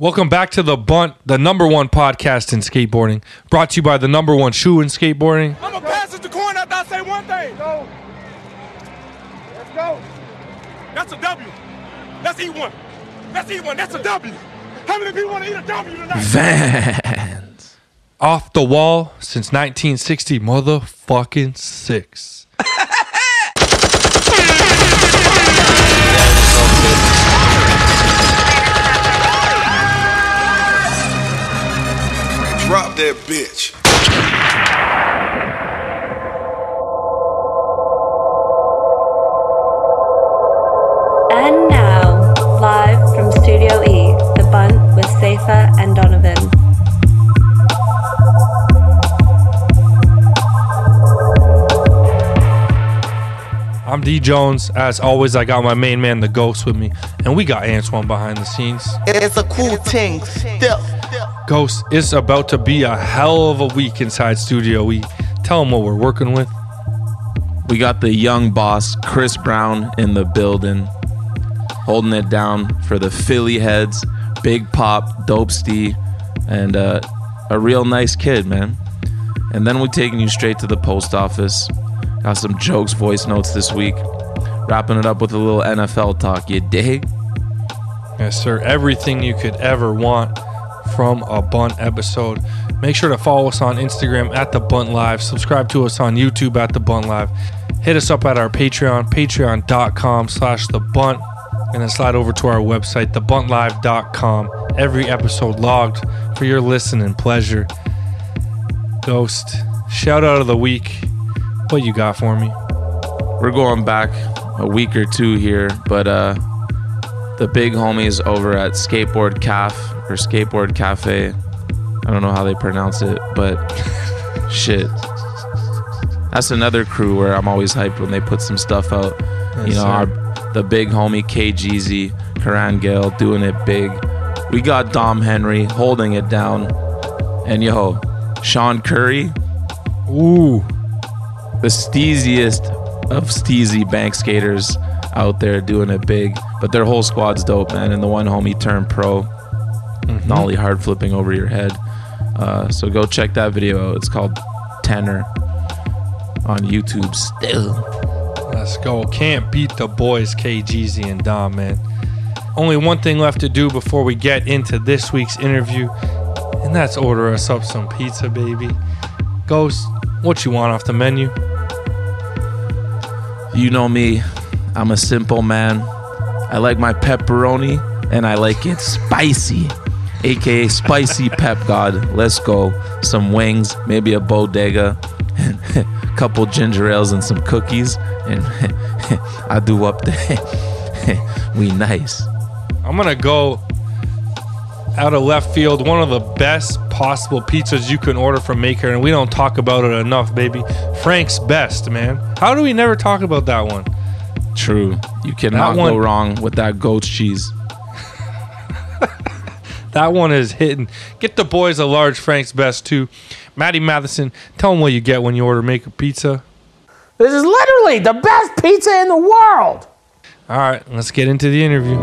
Welcome back to the Bunt, the number one podcast in skateboarding, brought to you by the number one shoe in skateboarding. I'm gonna pass it to corn after I say one thing. go. Let's go. That's a W. That's E1. That's E1. That's a W. How many people want to eat a W tonight? Vans. Off the wall since 1960, motherfucking six. That bitch. And now, live from Studio E, The Bunt with Safer and Donovan. I'm D Jones. As always, I got my main man, the Ghost, with me, and we got Antoine behind the scenes. It's a cool thing. Still. Ghost, it's about to be a hell of a week inside Studio We Tell them what we're working with. We got the young boss, Kris Brown, in the building, holding it down for the Philly heads. Big Pop, Dope Steve, and uh, a real nice kid, man. And then we're taking you straight to the post office. Got some jokes, voice notes this week. Wrapping it up with a little NFL talk. You dig? Yes, sir. Everything you could ever want from a Bunt episode. Make sure to follow us on Instagram at The Bunt Live. Subscribe to us on YouTube at The Bunt Live. Hit us up at our Patreon, patreon.com slash The Bunt. And then slide over to our website, thebuntlive.com. Every episode logged for your listening pleasure. Ghost, shout out of the week. What you got for me? We're going back a week or two here, but uh, the big homies over at Skateboard Caf or Skateboard Cafe, I don't know how they pronounce it, but shit. That's another crew where I'm always hyped when they put some stuff out. you know, our, the big homie KGZ, Karan Gale doing it big. We got Dom Henry holding it down. And yo, Sean Curry, Ooh, the steeziest of steezy bank skaters out there doing it big. But their whole squad's dope, man. And the one homie turned pro, nollie hard flipping over your head. Uh, so go check that video out. It's called Tenor on YouTube still. Let's go. Can't beat the boys, KGZ and Dom, man. Only one thing left to do before we get into this week's interview, and that's order us up some pizza, baby. Ghost, what you want off the menu? You know me, I'm a simple man. I like my pepperoni and I like it spicy, aka spicy pep god. Let's go. Some wings, maybe a bodega, and a couple ginger ales and some cookies, and I do up there. we nice. I'm gonna go out of left field. One of the best possible pizzas you can order from Maker, and we don't talk about it enough, baby. Frank's best, man. How do we never talk about that one? True. You cannot one- go wrong with that goat's cheese. That one is hitting. Get the boys a large Frank's best too. Matty Matheson, tell them what you get when you order Maker Pizza. This is literally the best pizza in the world. All right, let's get into the interview.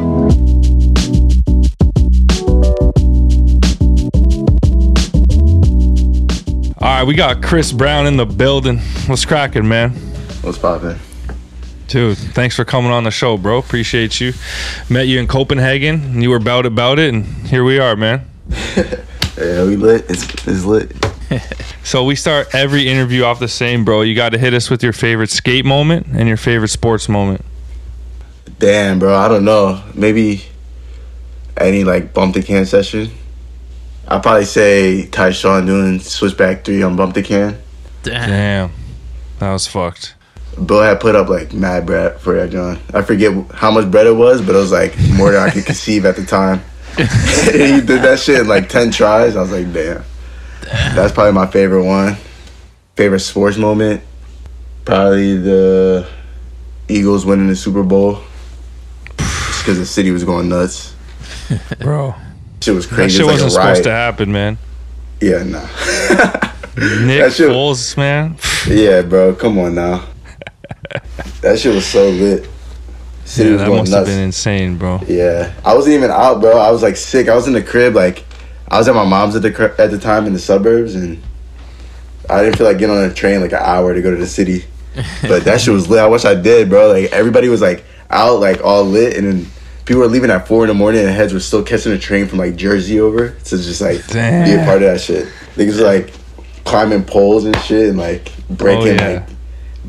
All right, we got Kris Brown in the building. What's cracking, man? What's poppin'? Dude, thanks for coming on the show, bro. Appreciate you. Met you in Copenhagen. And you were about about it, and here we are, man. Yeah, we lit. It's, it's lit. So we start every interview off the same, bro. You got to hit us with your favorite skate moment and your favorite sports moment. Damn, bro. I don't know. Maybe any like bump the can session. I'd probably say Tyshawn doing switchback three on bump the can. Damn, that was fucked. Bill had put up like mad bread for that John. I forget how much bread it was, but it was like more than I could conceive at the time. he did that shit in like ten tries. I was like, damn. That's probably my favorite one. Favorite sports moment, probably the Eagles winning the Super Bowl. Just because the city was going nuts. Bro, Shit was that crazy. shit It was wasn't like supposed to happen, man. Yeah, nah. Nick That shit- Foles, man. yeah, bro. Come on now. That shit was so lit. City Yeah, that must have been insane, bro. Yeah, I wasn't even out, bro. I was like sick. I was in the crib, like I was at my mom's at the cr- at the time in the suburbs, and I didn't feel like getting on a train like an hour to go to the city. But that shit was lit. I wish I did, bro. Like everybody was like out, like all lit, and then people were leaving at four in the morning, and heads were still catching a train from like Jersey over to just like be a part of that shit. Niggas like climbing poles and shit, and like breaking oh, yeah. like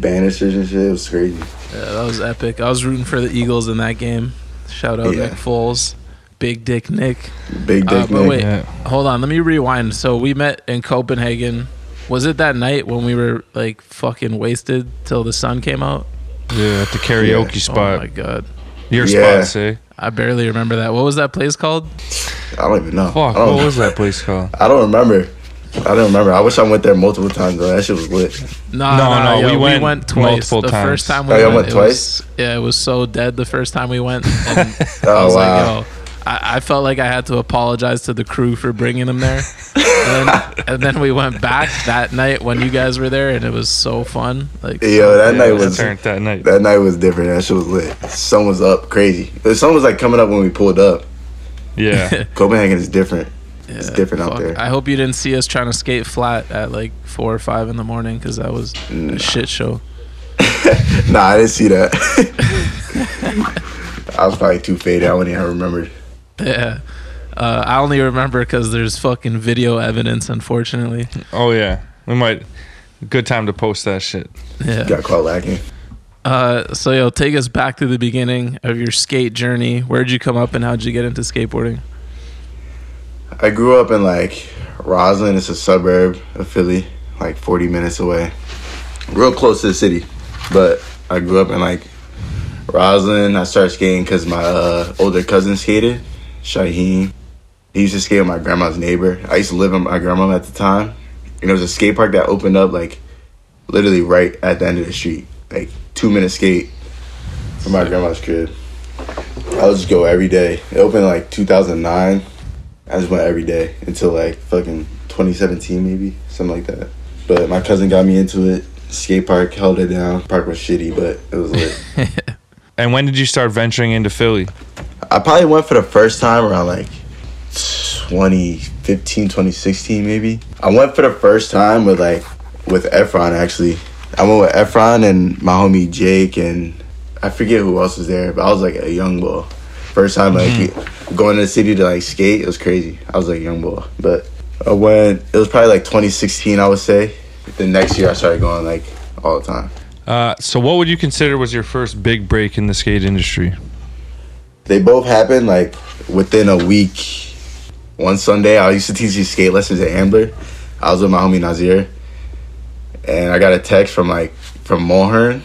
banisters and shit. It was crazy. Yeah, that was epic. I was rooting for the Eagles in that game. Shout out Yeah. Nick Foles, Big Dick Nick. Big Uh, dick, but Nick. wait, Yeah. hold on. Let me rewind. So we met in Copenhagen. Was it that night when we were like fucking wasted till the sun came out? Yeah, at the karaoke Yeah. spot. Oh my god, Your Yeah. spot, say. I barely remember that. What was that place called? I don't even know. Fuck, I don't what was that place called? I don't remember. I don't remember. I wish I went there multiple times though. That shit was lit. No, No, no, no, yo, we went twice. multiple the times. first time we Oh, y'all went, went it twice? Was, yeah, it was so dead the first time we went. And oh, I Oh was wow. like, yo, I, I felt like I had to apologize to the crew for bringing him there. and, then, and then we went back that night when you guys were there, and it was so fun. Like, Yo, that night was turned that night. that night was different. That shit was lit. Sun was up, crazy. The sun was like coming up when we pulled up. Yeah. Copenhagen is different. It's yeah, different out there. I hope you didn't see us trying to skate flat at like four or five in the morning because that was a shit show. Nah, I didn't see that. I was probably too faded. I wouldn't even remember. Yeah. Uh, I only remember because there's fucking video evidence, unfortunately. oh yeah. We might. Good time to post that shit. Yeah. Got caught lacking. Uh, so yo, take us back to the beginning of your skate journey. Where'd you come up and how'd you get into skateboarding? I grew up in like Roslyn. It's a suburb of Philly, like 40 minutes away. Real close to the city. But I grew up in like Roslyn. I started skating because my uh, older cousin skated, Shaheen. He used to skate with my grandma's neighbor. I used to live with my grandma at the time. And there was a skate park that opened up like literally right at the end of the street. Like two minute skate from my grandma's crib. I would just go every day. It opened like 2009. I just went every day until like fucking 2017 maybe, something like that. But my cousin got me into it. Skate park held it down. Park was shitty, but it was lit. And when did you start venturing into Philly? I probably went for the first time around like 2015, 2016 maybe. I went for the first time with like with Efron actually. I went with Efron and my homie Jake and I forget who else was there, but I was like a young boy. First time like going to the city to like skate, it was crazy. I was like a young boy, but I went. It was probably like 2016, I would say. The next year, I started going like all the time. Uh, so what would you consider was your first big break in the skate industry? They both happened like within a week. One Sunday, I used to teach these skate lessons at Ambler. I was with my homie Nazir, and I got a text from like from Mulhern.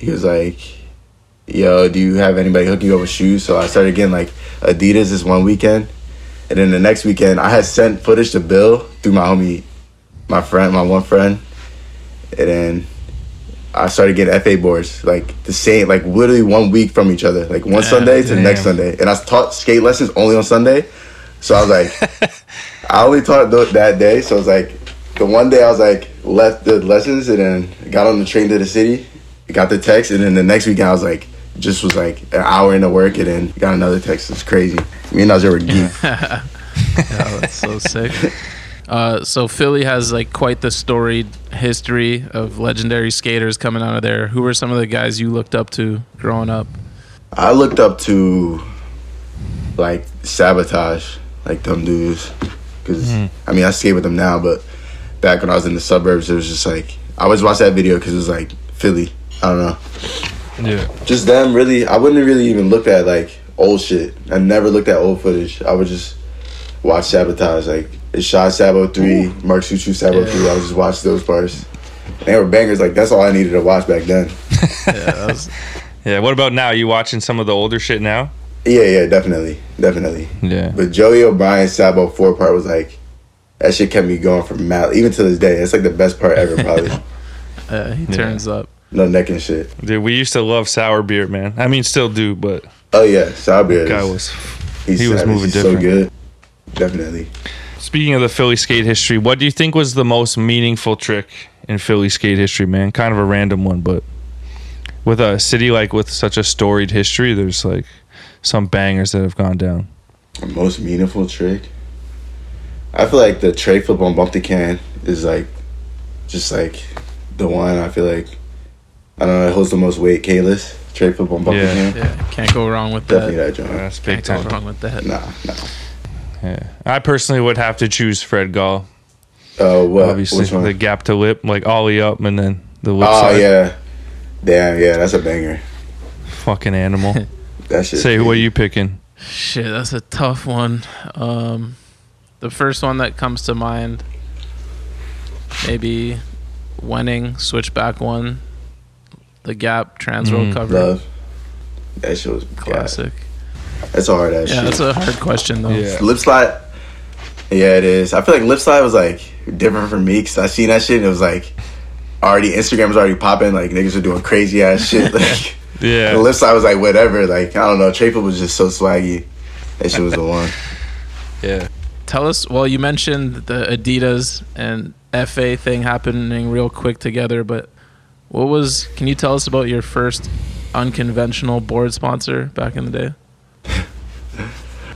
He was like, "Yo, do you have anybody hooking you up with shoes?" So I started getting like Adidas this one weekend, and then the next weekend I had sent footage to Bill through my homie, my friend, my one friend, and then I started getting FA boards like the same, like literally one week from each other, like one Sunday to the next. Sunday. And I taught skate lessons only on Sunday, so I was like, I only taught th- that day. So it was like the one day I was like left the lessons and then got on the train to the city, got the text, and then the next weekend I was like just was like an hour into work and then got another text. It's crazy. Me and Nazir were geek. Oh, that's so sick. Uh, so Philly has like quite the storied history of legendary skaters coming out of there. Who were some of the guys you looked up to growing up? I looked up to like sabotage, like them dudes, because I mean I skate with them now, but back when I was in the suburbs, it was just like I always watch that video because it was like Philly. I don't know, Yeah. just them. Really, I wouldn't really even look at like old shit. I never looked at old footage. I would just watch sabotage, like it's shot Sabo three, Mark Suciu Sabo three. I would just watch those parts. And they were bangers. Like that's all I needed to watch back then. Yeah, was, Yeah. What about now? You watching some of the older shit now? Yeah, yeah, definitely, definitely. Yeah. But Joey O'Brien Sabo four part was like that shit kept me going for mad even to this day. It's like the best part ever probably. uh, he turns up. No neck and shit. Dude, we used to love sour beer, man. I mean, still do, but Oh yeah, Sourbeer. guy was. he was savage. moving He's different. so good. Definitely. Speaking of the Philly skate history, what do you think was the most meaningful trick in Philly skate history, man? Kind of a random one, but with a city like with such a storied history, there's like some bangers that have gone down. Most meaningful trick. I feel like the tray flip on bump the can is like, just like, the one. I feel like, I don't know. It holds the most weight. Kalis tray flip on bump Yeah. the can. Yeah, can't go wrong with that. Definitely that. that joint. That's big Can't go time. wrong with that. Nah, nah. Yeah. I personally would have to choose Fred Gall. Uh, what? Obviously, Which one? the gap to lip, like ollie up, and then the lip oh side. yeah. Damn, yeah, that's a banger. Fucking animal. That shit. Say, what are you picking? Shit, that's a tough one. Um, the first one that comes to mind, maybe Wenning switchback one, the gap trans World Mm, cover, Love. That shit was classic. classic. That's a hard ass Yeah, shit. that's a hard question though. Yeah. Lip slide. Yeah, it is. I feel like lip slide was like different for me because I seen that shit and it was like already Instagram was already popping. Like niggas were doing crazy ass shit. Like the Yeah. lip slide was like whatever. Like I don't know. Traple was just so swaggy. That shit was the one. Yeah. Tell us. Well, you mentioned the Adidas and FA thing happening real quick together, but what was? Can you tell us about your first unconventional board sponsor back in the day?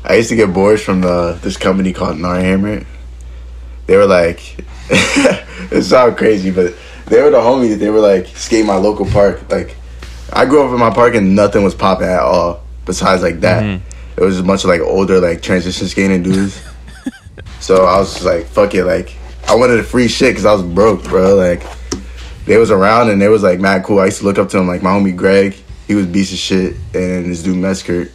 I used to get boards from the this company called Narhammer. They were like, it sounds crazy, but they were the homies. They were like skate my local park. Like, I grew up in my park and nothing was popping at all. Besides like that, mm-hmm. it was a bunch of like older like transition skating dudes. so I was just like, fuck it. Like, I wanted a free shit because I was broke, bro. Like, they was around and they was like mad cool. I used to look up to them. Like my homie Greg, he was beast of shit, and this dude Meskirt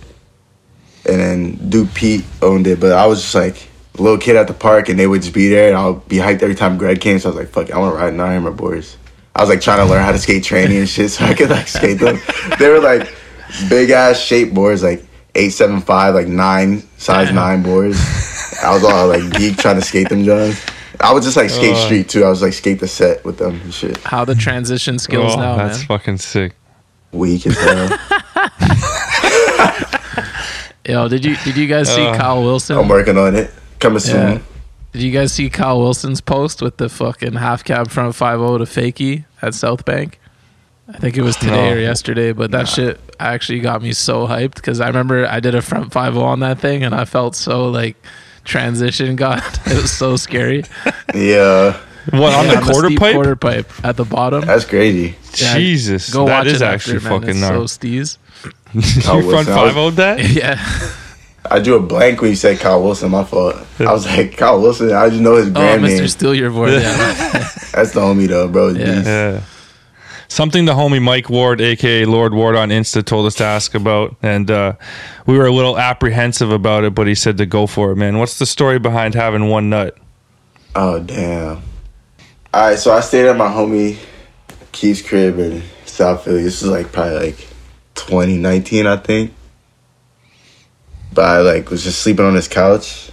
and then Duke Pete owned it. But I was just like a little kid at the park, and they would just be there, and I'll be hyped every time Greg came. So I was like, "Fuck, it, I want to ride nine hammer boards." I was like trying to learn how to skate training and shit, so I could like skate them. they were like big ass shape boards, like eight seven five, like nine size nine boards. I was all like geek trying to skate them, John. I would just like skate Oh. street too. I was like skate the set with them and shit. How the transition skills Oh, now, that's man? fucking sick. Weak as hell. Yo, did you did you guys see Uh, Kyle Wilson? I'm working on it. Coming Yeah. soon. Did you guys see Kyle Wilson's post with the fucking half cab front 5 to fakie at South Bank? I think it was today No. or yesterday, but that shit actually got me so hyped because I remember I did a front 5 on that thing and I felt so like transition god. It was so scary. Yeah, What on Yeah, the quarter steep pipe? Quarter pipe at the bottom. that's crazy. Yeah, Jesus, Go that watch is it actually after, man. fucking It's so gnarly. steez. Kyle you front Wilson, I was- five o that? Yeah. I drew a blank when you said Kyle Wilson. My fault. I was like Kyle Wilson. I just know his Oh, grand name. Mr. Steal Your Board. Yeah. That's the homie though, bro. Yeah. Yeah. Something the homie Mike Ward, aka Lord Ward on Insta, told us to ask about, and uh, we were a little apprehensive about it, but he said to go for it, man. What's the story behind having one nut? Oh damn. All right, so I stayed at my homie Keith's crib in South Philly. This was like probably like 2019, I think. But I like was just sleeping on his couch,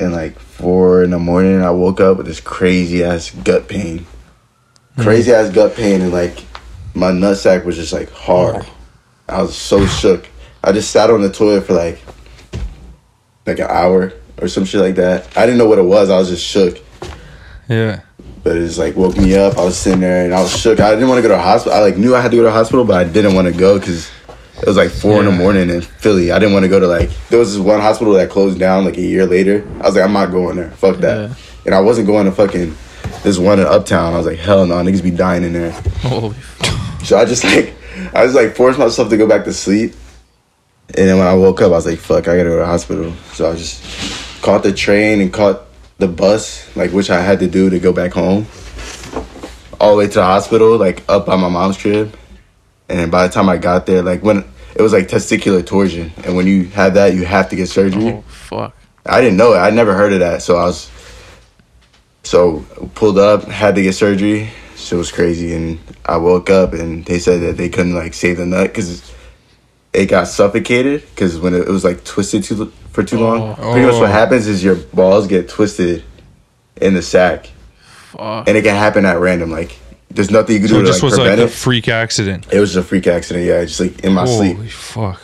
and like four in the morning, I woke up with this crazy ass gut pain, Mm-hmm. crazy ass gut pain, and like my nutsack was just like hard. Oh. I was so shook. I just sat on the toilet for like like an hour or some shit like that. I didn't know what it was. I was just shook. Yeah. But it just like woke me up. I was sitting there and I was shook. I didn't want to go to hospital. I like knew I had to go to hospital, but I didn't want to go because it was like four in the morning in Philly. I didn't want to go to like there was this one hospital that closed down like a year later. I was like, I'm not going there. Fuck that. Yeah. And I wasn't going to fucking this one in Uptown. I was like, hell no, niggas be dying in there. Holy. So I just like I just like forced myself to go back to sleep. And then when I woke up, I was like, fuck, I gotta go to the hospital. So I just caught the train and caught the bus, like which I had to do to go back home. All the way to the hospital, like up by my mom's crib. And then by the time I got there, like when it was like testicular torsion. And when you have that, you have to get surgery. Oh, fuck. I didn't know it. I never heard of that. So I was so pulled up, had to get surgery. Shit was crazy, and I woke up and they said that they couldn't like save the nut because it got suffocated. Because when it, it was like twisted too for too long, oh. pretty much Oh. what happens is your balls get twisted in the sack, Fuck. and it can happen at random. Like there's nothing you can So do it to just like was like prevent a freak accident. It was just a freak accident. Yeah, just like in my sleep. Holy fuck.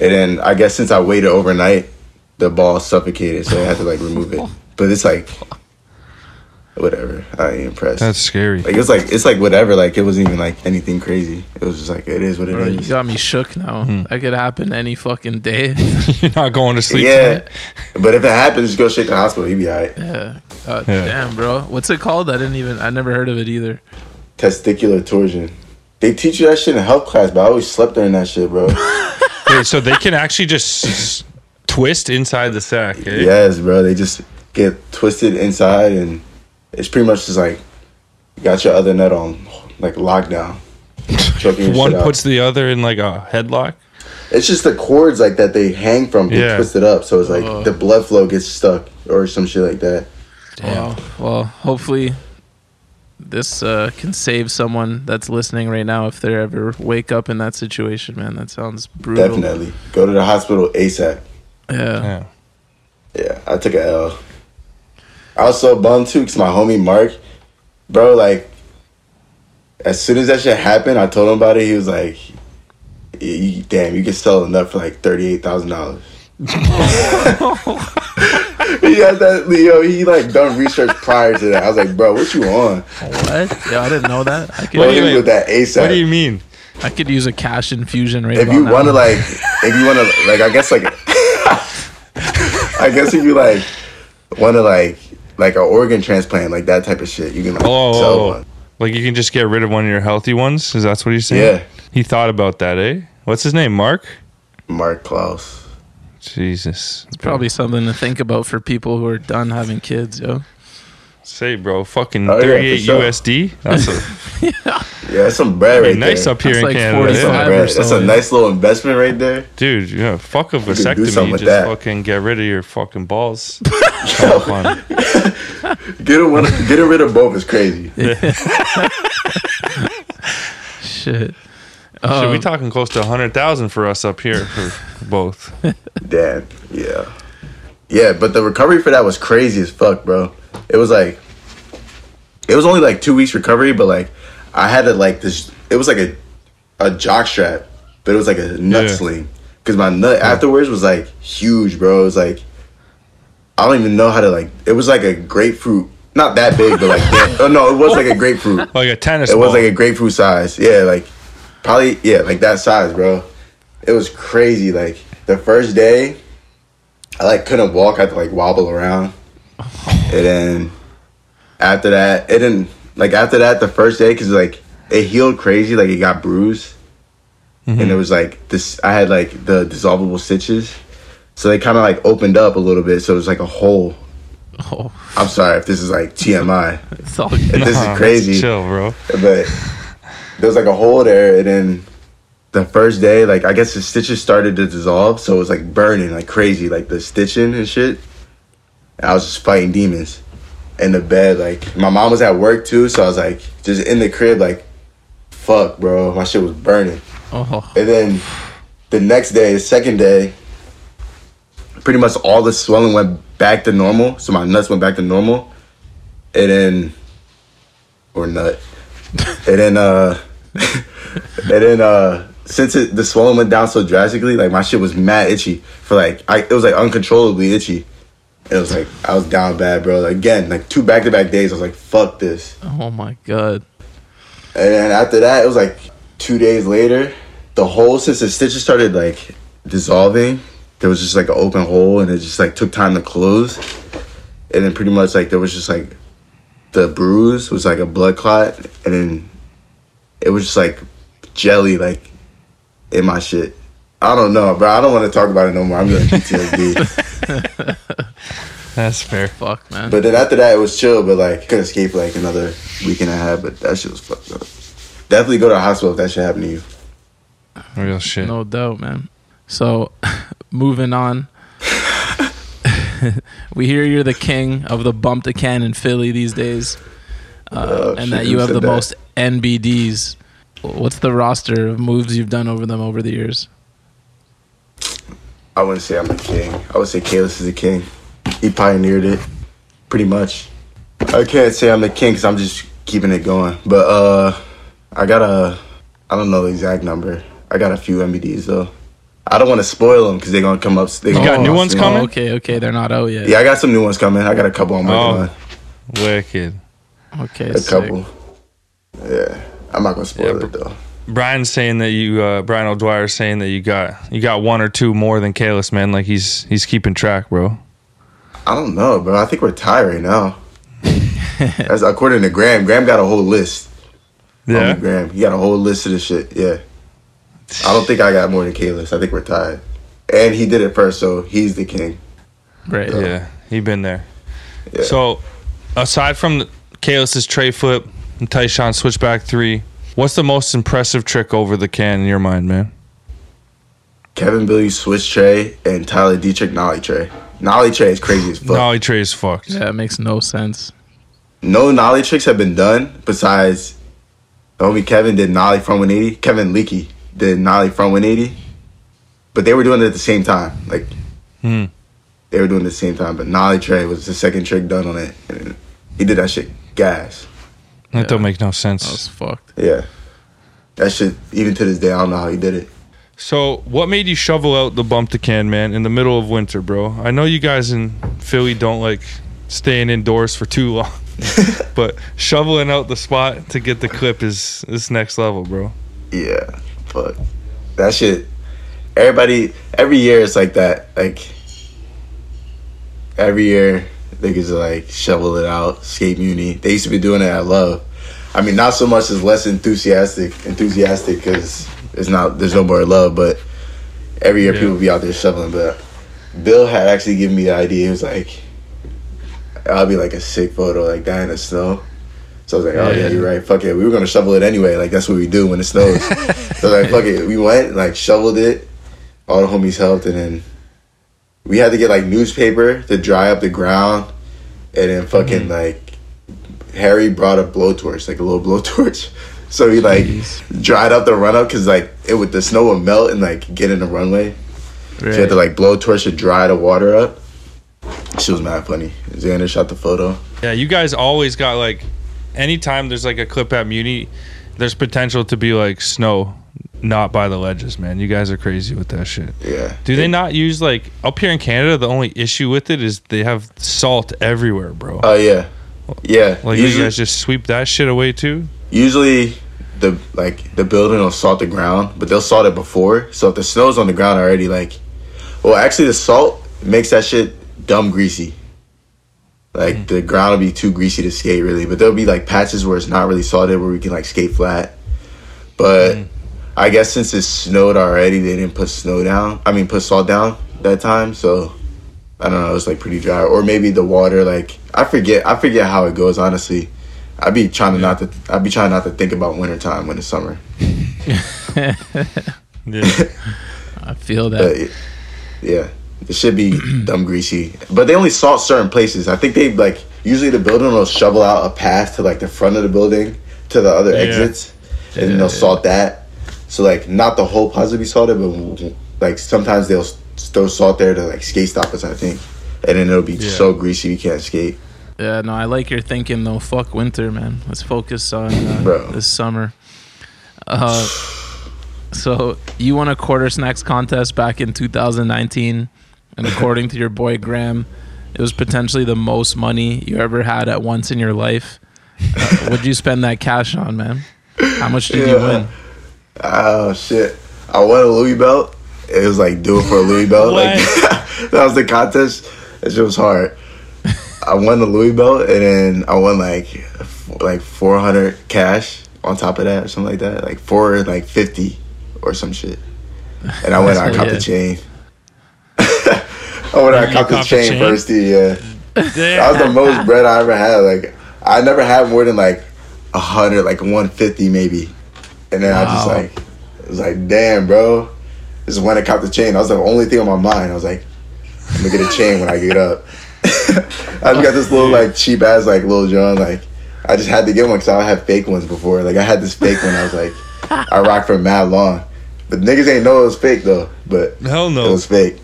And then I guess since I waited overnight, the ball suffocated, so I had to like remove it. But it's like whatever. I ain't impressed. That's scary. like it's like it's like whatever. Like it wasn't even like anything crazy. It was just like it is what it Bro, you got me shook now. Hmm. That could happen any fucking day. You're not going to sleep. Yeah, tonight? but if it happens, just go straight to the hospital. He'll be alright. yeah. God Yeah. damn, bro. What's it called? I didn't even. I never heard of it either. Testicular torsion. They teach you that shit in health class, but I always slept during that shit, bro. Wait, so they can actually just twist inside the sack. Eh? yes, bro. They just get twisted inside, and it's pretty much just like you got your other nut on like lockdown. One puts the other in like a headlock. It's just the cords like that they hang from get Yeah. twisted up, so it's like Oh. the blood flow gets stuck or some shit like that. Wow. Well, hopefully this uh, can save someone that's listening right now if they ever wake up in that situation, man. That sounds brutal. Definitely go to the hospital ASAP. Yeah. Yeah. Yeah, I took a L. I was so bummed too because my homie Mark, bro, like, as soon as that shit happened, I told him about it. He was like, "Damn, you can sell nut for like thirty eight thousand dollars." he had that, yo. He like done research prior to that. I was like, "Bro, what you on?" What? Yeah, I didn't know that. I could, Bro, do you mean? with that ASAP. What do you mean? I could use a cash infusion right now. if you want to like, if you want to like, I guess like, I guess if you like want to like like an organ transplant, like that type of shit, you can like Oh, sell oh, one. like you can just get rid of one of your healthy ones? Is that what he's saying? Yeah. He thought about that, eh? What's his name? Mark? Mark Klaus. Jesus. It's probably something to think about for people who are done having kids, yo. Say, bro, fucking Oh, yeah, 38 sure. USD? That's a, Yeah, that's some bread right nice there. up here That's in like Canada. 45 yeah. Bread. or That's a nice little investment right there. Dude, yeah, fuck a do vasectomy. something with Just that. fucking get rid of your fucking balls. Have fun. Getting one, getting rid of both is crazy. Shit. Should we Um, talking close to 100,000 for us up here for both? Damn. Yeah. Yeah, but the recovery for that was crazy as fuck, bro. It was like, it was only like two weeks recovery, but like, I had to like this. It was like a, a jock strap, but it was like a nut Yeah. sling. Cause my nut afterwards was like huge, bro. It was like, I don't even know how to like. It was like a grapefruit, not that big, but like, that- oh no, it was like a grapefruit. Like a tennis It was like a grapefruit size. Yeah, like probably yeah, like that size, bro. It was crazy. Like the first day, I like couldn't walk. I had to like wobble around, and then after that, it didn't like after that the first day because like it healed crazy. Like it got bruised, mm-hmm. and it was like this. I had like the dissolvable stitches, so they kind of like opened up a little bit. So it was like a hole. oh, I'm sorry if this is like TMI. it's all If this is crazy Chill, bro. but there was like a hole there and then the first day like i guess the stitches started to dissolve so it was like burning like crazy like the stitching and shit and i was just fighting demons in the bed like my mom was at work too so i was like just in the crib like fuck bro my shit was burning oh, and then the next day the second day pretty much all the swelling went back to normal. So my nuts went back to normal. And then or nut. And then uh and then uh since it, the swelling went down so drastically like my shit was mad itchy for like I, it was like uncontrollably itchy. It was like i was down bad bro. Again like two back-to-back days i was like fuck this. Oh my god. and then after that, it was like two days later. The hole, since the stitches started like dissolving, there was just like an open hole, and it just like took time to close. And then pretty much like there was just like the bruise was like a blood clot, and then it was just like jelly like in my shit. I don't know, bro. I don't want to talk about it no more. I'm gonna PTSD. That's fair. Fuck, man. but then after that, it was chill. But like, couldn't escape like another week and a half. But that shit was fucked up. Definitely go to the hospital if that shit happened to you. Real shit. No doubt, man. So, moving on. we hear you're the king of the bump to can in Philly these days, uh, Oh, and that you have the that? most NBDs. What's the roster of moves you've done over them over the years? I wouldn't say I'm a king. I would say Kalis is a king. He pioneered it, pretty much. I can't say I'm the king because I'm just keeping it going. But uh, I got a, I don't know the exact number. I got a few MBDs though. I don't want to spoil them because they're gonna come up. They You got gonna new come ones coming? Oh, okay, okay, they're not out yet. Yeah, I got some new ones coming. I got a couple I'm working Oh. on. Wicked. Okay, a sick. couple. Yeah, I'm not gonna spoil Yeah, it though. Brian's saying that you, uh, Brian O'Dwyer saying that you got you got one or two more than Kalis, man. Like he's he's keeping track, bro. I don't know, bro. I think we're tied right now. That's according to Graham. Graham got a whole list. Yeah, Graham, he got a whole list of this shit. Yeah. I don't think I got more than Kalis. I think we're tied. And he did it first, so he's the king. Right. yeah, he been there. Yeah. So, aside from the, Kalis's tray flip and Tyshawn switchback three, what's the most impressive trick over the can in your mind, man? Kevin Billy switch tray and Tyler Dietterich nollie tray. Nollie tray is crazy as fuck. Nollie tray is fucked. Yeah, it makes no sense. No nollie tricks have been done besides homie Kevin did nollie from 180. Kevin Leakey did Nolly from 180. But they were doing it at the same time. Like Hmm. they were doing it at the same time. But Nolly tray was the second trick done on it. And he did that shit gas. That don't make no sense. That was fucked. Yeah. That shit even to this day I don't know how he did it. So, what made you shovel out the bump to can, man, in the middle of winter, bro? I know you guys in Philly don't like staying indoors for too long, but shoveling out the spot to get the clip is is next level, bro. Yeah, fuck that shit. Everybody, every year it's like that. Like every year, niggas are like shovel it out, skate muni. They used to be doing it at Love. I mean, not so much as less enthusiastic, enthusiastic because it's not. There's no more love, but every year Yeah. people be out there shoveling. But Bill had actually given me the idea. He was like, "I'll be like a sick photo like that in the snow." So I was like, "Oh yeah, Yeah. you're right. Fuck it. We were gonna shovel it anyway. Like that's what we do when it snows." so like, fuck it. We went like shoveled it. All the homies helped, and then we had to get like newspaper to dry up the ground, and then fucking mm-hmm. like Harry brought a blowtorch, like a little blowtorch. So he like dried up the run up because like it would the snow would melt and like get in the runway. So you had to like blow torch to dry the water up. She was mad funny. Xander shot the photo. Yeah, you guys always got like, anytime there's like a clip at Muni, there's potential to be like snow, not by the ledges, man. You guys are crazy with that shit. Yeah. Do they not use like up here in Canada? The only issue with it is they have salt everywhere, bro. Oh yeah. Yeah. Like you guys just sweep that shit away too. usually the like the building will salt the ground, but they'll salt it before. So if the snow's on the ground already, like, well, actually the salt makes that shit dumb greasy. Like hmm. the ground will be too greasy to skate really, but there'll be like patches where it's not really salted where we can like skate flat. But hmm. I guess since it snowed already, they didn't put snow down. I mean, put salt down that time. So I don't know. It was like pretty dry, or maybe the water. Like I forget. I forget how it goes. Honestly, I'd be trying to not to. I'd be trying not to think about wintertime when it's summer. Yeah. I feel that. But yeah, it should be dumb greasy. But they only salt certain places. I think they like usually the building will shovel out a path to like the front of the building to the other exits, and then they'll salt that. So like not the whole plaza be salted, but like sometimes they'll throw salt there to like skate stoppers. I think, and then it'll be so greasy you can't skate. Yeah, no, I like your thinking though. Fuck winter, man. Let's focus on uh, this summer. Uh, so you won a Quartersnacks contest back in 2019, and according to your boy Graham, it was potentially the most money you ever had at once in your life. Uh, what'd you spend that cash on, man? How much did you win? Oh shit! I won a Louis belt. It was like do it for a Louis belt. like that was the contest. It shit was hard. I won the Louis belt, and then I won like f- like four hundred cash on top of that, or something like that. Like four like fifty or some shit. And I went. I Hell caught yeah. the chain. Oh, I went. I caught the chain chain? first. Yeah. That was the most bread I ever had. Like I never had more than like a hundred, like one fifty maybe. And then I just like it was like, damn, bro. This is when I caught the chain. That was the only thing on my mind. I was like, I'm gonna get a chain when I get up. I just got this little like cheap ass like little John. Like I just had to get one because I had fake ones before. Like I had this fake one. I was like, I rocked for mad long. But niggas ain't know it was fake though. But Hell no, it was fake.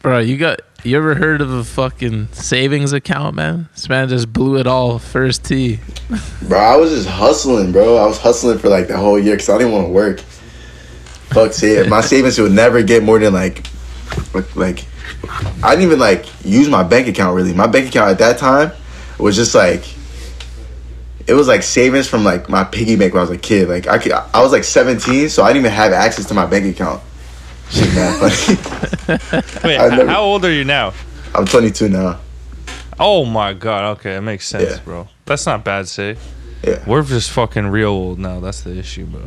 Bro, you got you ever heard of a fucking savings account, man? This man just blew it all first tee. Bro, I was just hustling, bro. I was hustling for like the whole year because I didn't want to work. Fuck say My savings would never get more than like, like- like, I didn't even like use my bank account really. My bank account at that time was just like, it was like savings from like my piggy bank when I was a kid. Like I could, I was like 17, so I didn't even have access to my bank account. Shit, man, funny. Wait, never- how old are you now? I'm 22 now. Oh my god. Okay, it makes sense, Yeah. bro. That's not bad, say. Yeah. We're just fucking real old now. That's the issue, bro.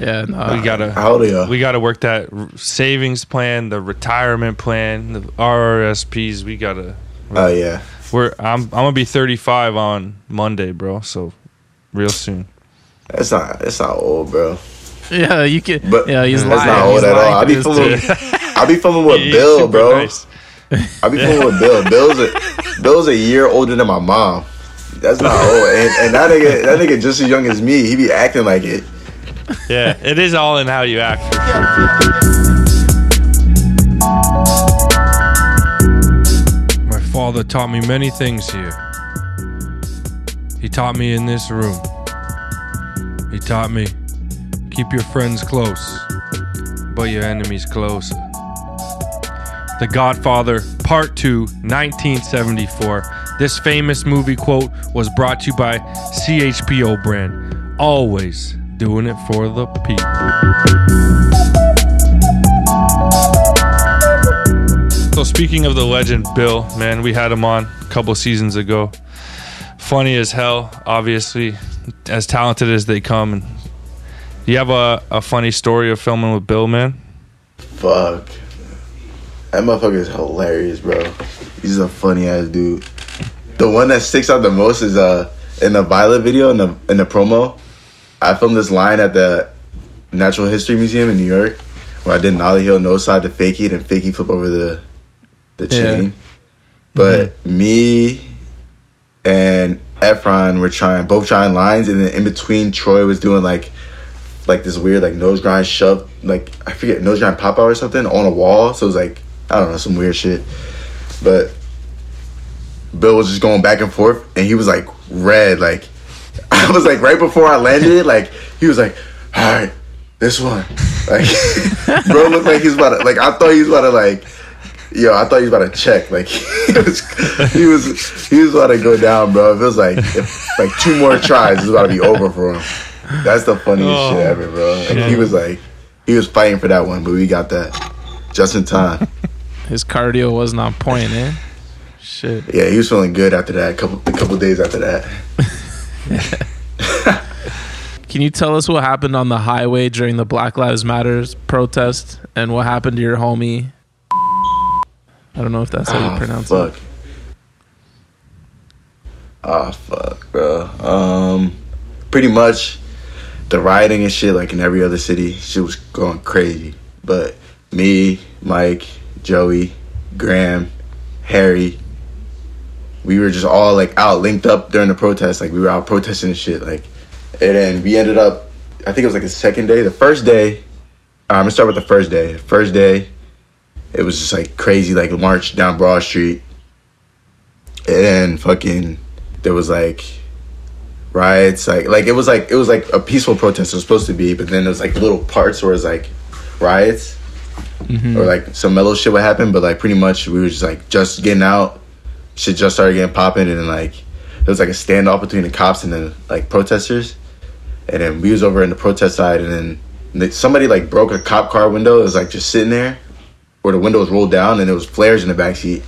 Yeah, no. We gotta. How old are you? We got to work that r- savings plan, the retirement plan, the RRSPs. We gotta. Oh yeah. We're. I'm. I'm gonna be 35 on Monday, bro. So, real soon. That's not. That's not old, bro. yeah, you can. But yeah, he's that's lying. not old He's at all. I to be this filming. dude. I be filming with Bill, bro. nice. I be filming with Bill. Bill's a Bill's a year older than my mom. That's not old. And, and that nigga, that nigga just as young as me. He be acting like it. Yeah, it is all in how you act. My father taught me many things here. He taught me in this room. He taught me keep your friends close, but your enemies closer. The Godfather, Part 2, 1974. This famous movie quote was brought to you by CHPO brand. Always doing it for the people. So speaking of the legend Bill, man, we had him on a couple seasons ago. Funny as hell, obviously, as talented as they come. And you have a, a funny story of filming with Bill, man? Fuck. That motherfucker is hilarious, bro. He's a funny ass dude. The one that sticks out the most is uh in the Violet video in the in the promo. I filmed this line at the Natural History Museum in New York where I did Nolly Hill no side to Fakey and Fakey flip over the the Yeah. chain. But me and Efron were trying both trying lines and then in between Troy was doing like like this weird like nose grind shove like I forget nose grind pop out or something on a wall. So it was like I don't know some weird shit. But Bill was just going back and forth and he was like red like I was like right before I landed like he was like all right this one like bro looked like he's about to like I thought he was about to like yo I thought he was about to check like he was he was he was about to go down bro it was like if like two more tries it was about to be over for him that's the funniest Oh, shit ever bro like, he was like he was fighting for that one but we got that just in time His cardio wasn't on point, eh? Shit. yeah he was feeling good after that couple a couple days after that Can you tell us what happened on the highway during the Black Lives Matters protest and what happened to your homie? I don't know if that's how you Oh, pronounce fuck. it. Oh fuck, bro. Um, pretty much the rioting and shit, like in every other city, shit was going crazy. But me, Mike, Joey, Graham, Harry, we were just all like out linked up during the protest. Like we were out protesting and shit. Like, and then we ended up. I think it was like the second day. The first day. Um, I'm gonna start with the first day. First day, it was just like crazy, like march down Broad Street. And then fucking there was like riots, like like it was like it was like a peaceful protest it was supposed to be, but then there was like little parts where it's like riots mm-hmm. or like some mellow shit would happen, but like pretty much we were just like just getting out, shit just started getting popping, and then like there was like a standoff between the cops and the like protesters, and then we was over in the protest side, and then somebody like broke a cop car window. It was like just sitting there, where the window was rolled down, and there was flares in the back seat.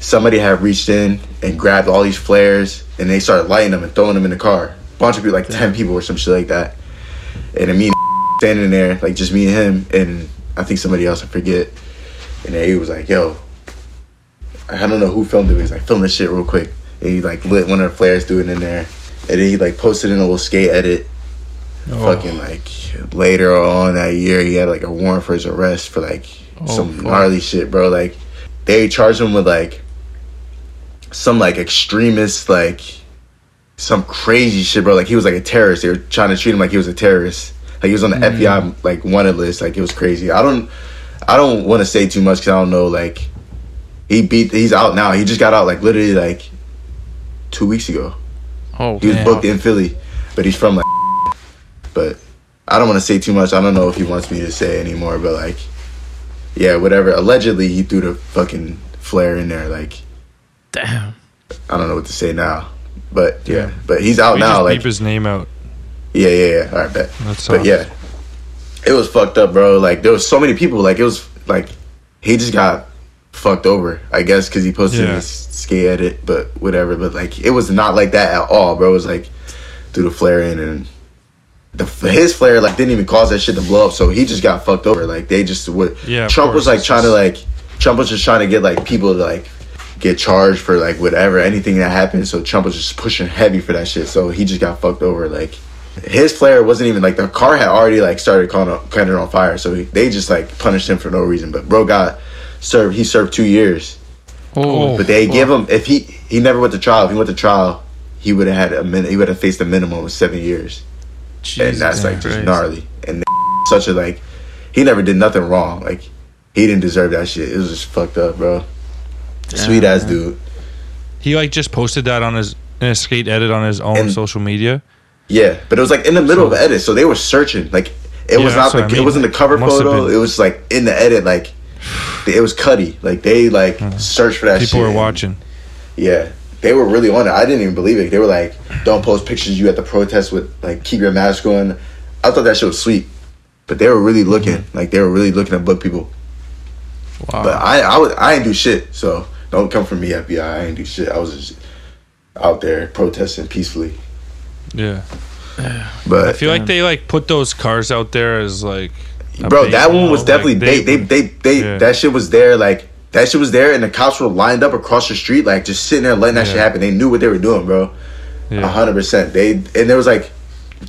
Somebody had reached in and grabbed all these flares, and they started lighting them and throwing them in the car. bunch of people, like ten people or some shit like that. And then me and standing there, like just me and him, and I think somebody else, I forget. And then he was like, "Yo, I don't know who filmed it. He was like, film this shit real quick." And he like lit one of the flares, threw it in there, and then he like posted in a little skate edit. Oh. Fucking like later on that year, he had like a warrant for his arrest for like oh, some fuck. gnarly shit, bro. Like they charged him with like some like extremist like some crazy shit, bro. Like he was like a terrorist. They were trying to treat him like he was a terrorist. Like he was on the mm. FBI like wanted list. Like it was crazy. I don't, I don't want to say too much because I don't know. Like he beat. He's out now. He just got out like literally like two weeks ago. Oh, He was damn. booked in Philly, but he's from like. But I don't want to say too much. I don't know if he wants me to say anymore. But like, yeah, whatever. Allegedly, he threw the fucking flare in there. Like damn. I don't know what to say now. But yeah, but he's out We now. just Like beep his name out. yeah, yeah, yeah. All right, bet. That's But soft. yeah, it was fucked up, bro. Like there was so many people. Like it was like he just got fucked over. I guess because he posted Yeah. his skate edit, but whatever. But like it was not like that at all, bro. It was like through the flare in and the his flare like didn't even cause that shit to blow up. So he just got fucked over. Like they just would. Yeah, of Trump was like It's trying to like Trump was just trying to get like people to like get charged for like whatever anything that happened. So Trump was just pushing heavy for that shit. So he just got fucked over. Like his flare wasn't even like the car had already like started calling cutting it on fire. So he, they just like punished him for no reason. But bro got served. He served two years. Oh, But they give him if he he never went to trial. If he went to trial, he would have had a min. He would have faced a minimum of seven years, and that's like just gnarly. And such a like, he never did nothing wrong. Like he didn't deserve that shit. It was just fucked up, bro. Sweet ass dude. he like just posted that on his in a skate edit on his own And- social media. Yeah, but it was like in the middle of the edit, so they were searching. Like it Yeah, was not what the I it wasn't the cover Must photo. It was like in the edit, like it was Cuddy. Like they like uh-huh. searched for that. People shit. were and- watching. Yeah, they were really on it. I didn't even believe it. They were like, "Don't post pictures of you at the protest with like keep your mask on." I thought that shit was sweet, but they were really looking. Mm-hmm. Like they were really looking at book people. Wow. But I I was I ain't do shit. So don't come for me, FBI. I ain't do shit. I was just out there protesting peacefully. Yeah, But I feel like they like put those cars out there as like. bro bait, that one was know? definitely Like, bait they they they Yeah. that shit was there like that shit was there and the cops were lined up across the street like just sitting there letting that shit happen they knew what they were doing bro a Yeah. hundred percent they and there was like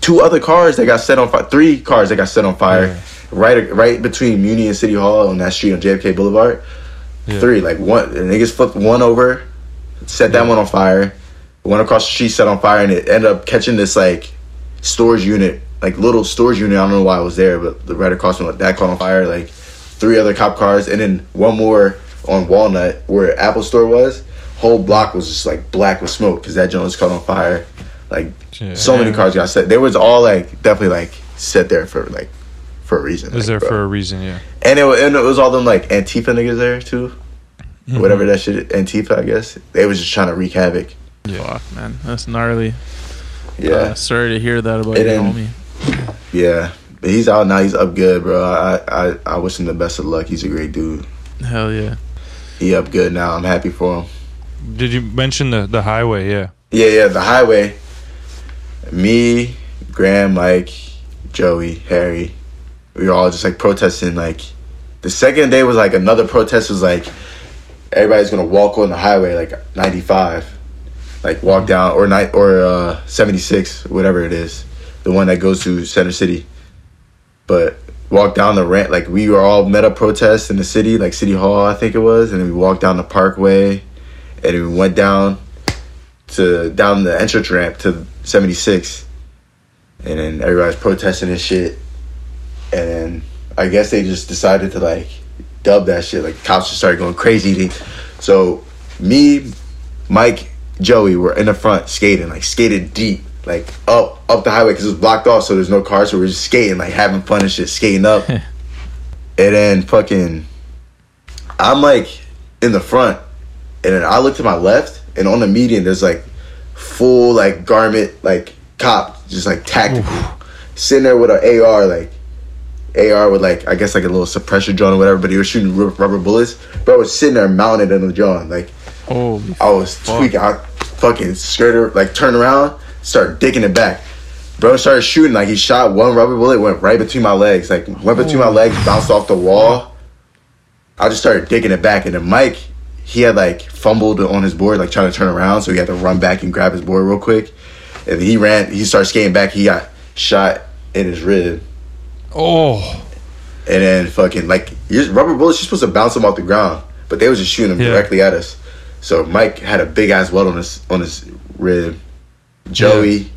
two other cars that got set on fire three cars that got set on fire Yeah. right right between Muni and City Hall on that street on JFK Boulevard Yeah. three like one the niggas flipped one over set that one on fire one across the street set on fire and it ended up catching this like storage unit, like little storage unit. I don't know why I was there, but the right across from that caught on fire. Like three other cop cars, and then one more on Walnut where Apple Store was. Whole block was just like black with smoke because that joint was caught on fire. Like so many cars got set. There was all like definitely like set there for like for a reason. Is like, there bro. for a reason? Yeah. and it, and it was all them like Antifa niggas there too. Mm-hmm. Whatever that shit, Antifa, I guess. They was just trying to wreak havoc. Fuck, man. That's gnarly. Yeah. Uh, sorry to hear that about It your homie. Yeah, but he's out now. He's up good, bro. I, I I wish him the best of luck. He's a great dude. Hell yeah. He up good now. I'm happy for him. Did you mention the the highway? Yeah. Yeah, yeah. The highway. Me, Graham, Mike, Joey, Harry. We were all just like protesting. Like the second day was like another protest was like everybody's gonna walk on the highway like 95, like walk down or night or uh 76, whatever it is, the one that goes to Center City. But walk down the ramp like we were all met up protest in the city, like City Hall, I think it was, and then we walked down the Parkway, and we went down to down the entrance ramp to 76 and then everybody's protesting and shit and i guess they just decided to like dub that shit. Like cops just started going crazy. So me mike joey were in the front skating like skated deep like up up the highway because it was blocked off so there's no cars so we're just skating like having fun and shit skating up. And then fucking i'm like in the front and then I look to my left, and on the median, there's like full like garment like cop, just like tactical, sitting there with an AR, like AR with like I guess like a little suppressor drone or whatever, but he was shooting ru- rubber bullets. Bro was sitting there mounted in the drone, like Holy I was tweaking. I fucking skirted, like turn around, start digging it back. Bro started shooting, like he shot one rubber bullet, went right between my legs, like went between my legs, bounced off the wall. I just started digging it back, and then Mike, he had like fumbled on his board, like trying to turn around, so he had to run back and grab his board real quick. And he ran, he started skating back, he got shot in his rib. Oh. And then fucking like rubber bullets, you're supposed to bounce them off the ground, but they was just shooting them Yeah. directly at us. So Mike had a big ass welt on his on his rib. Joey,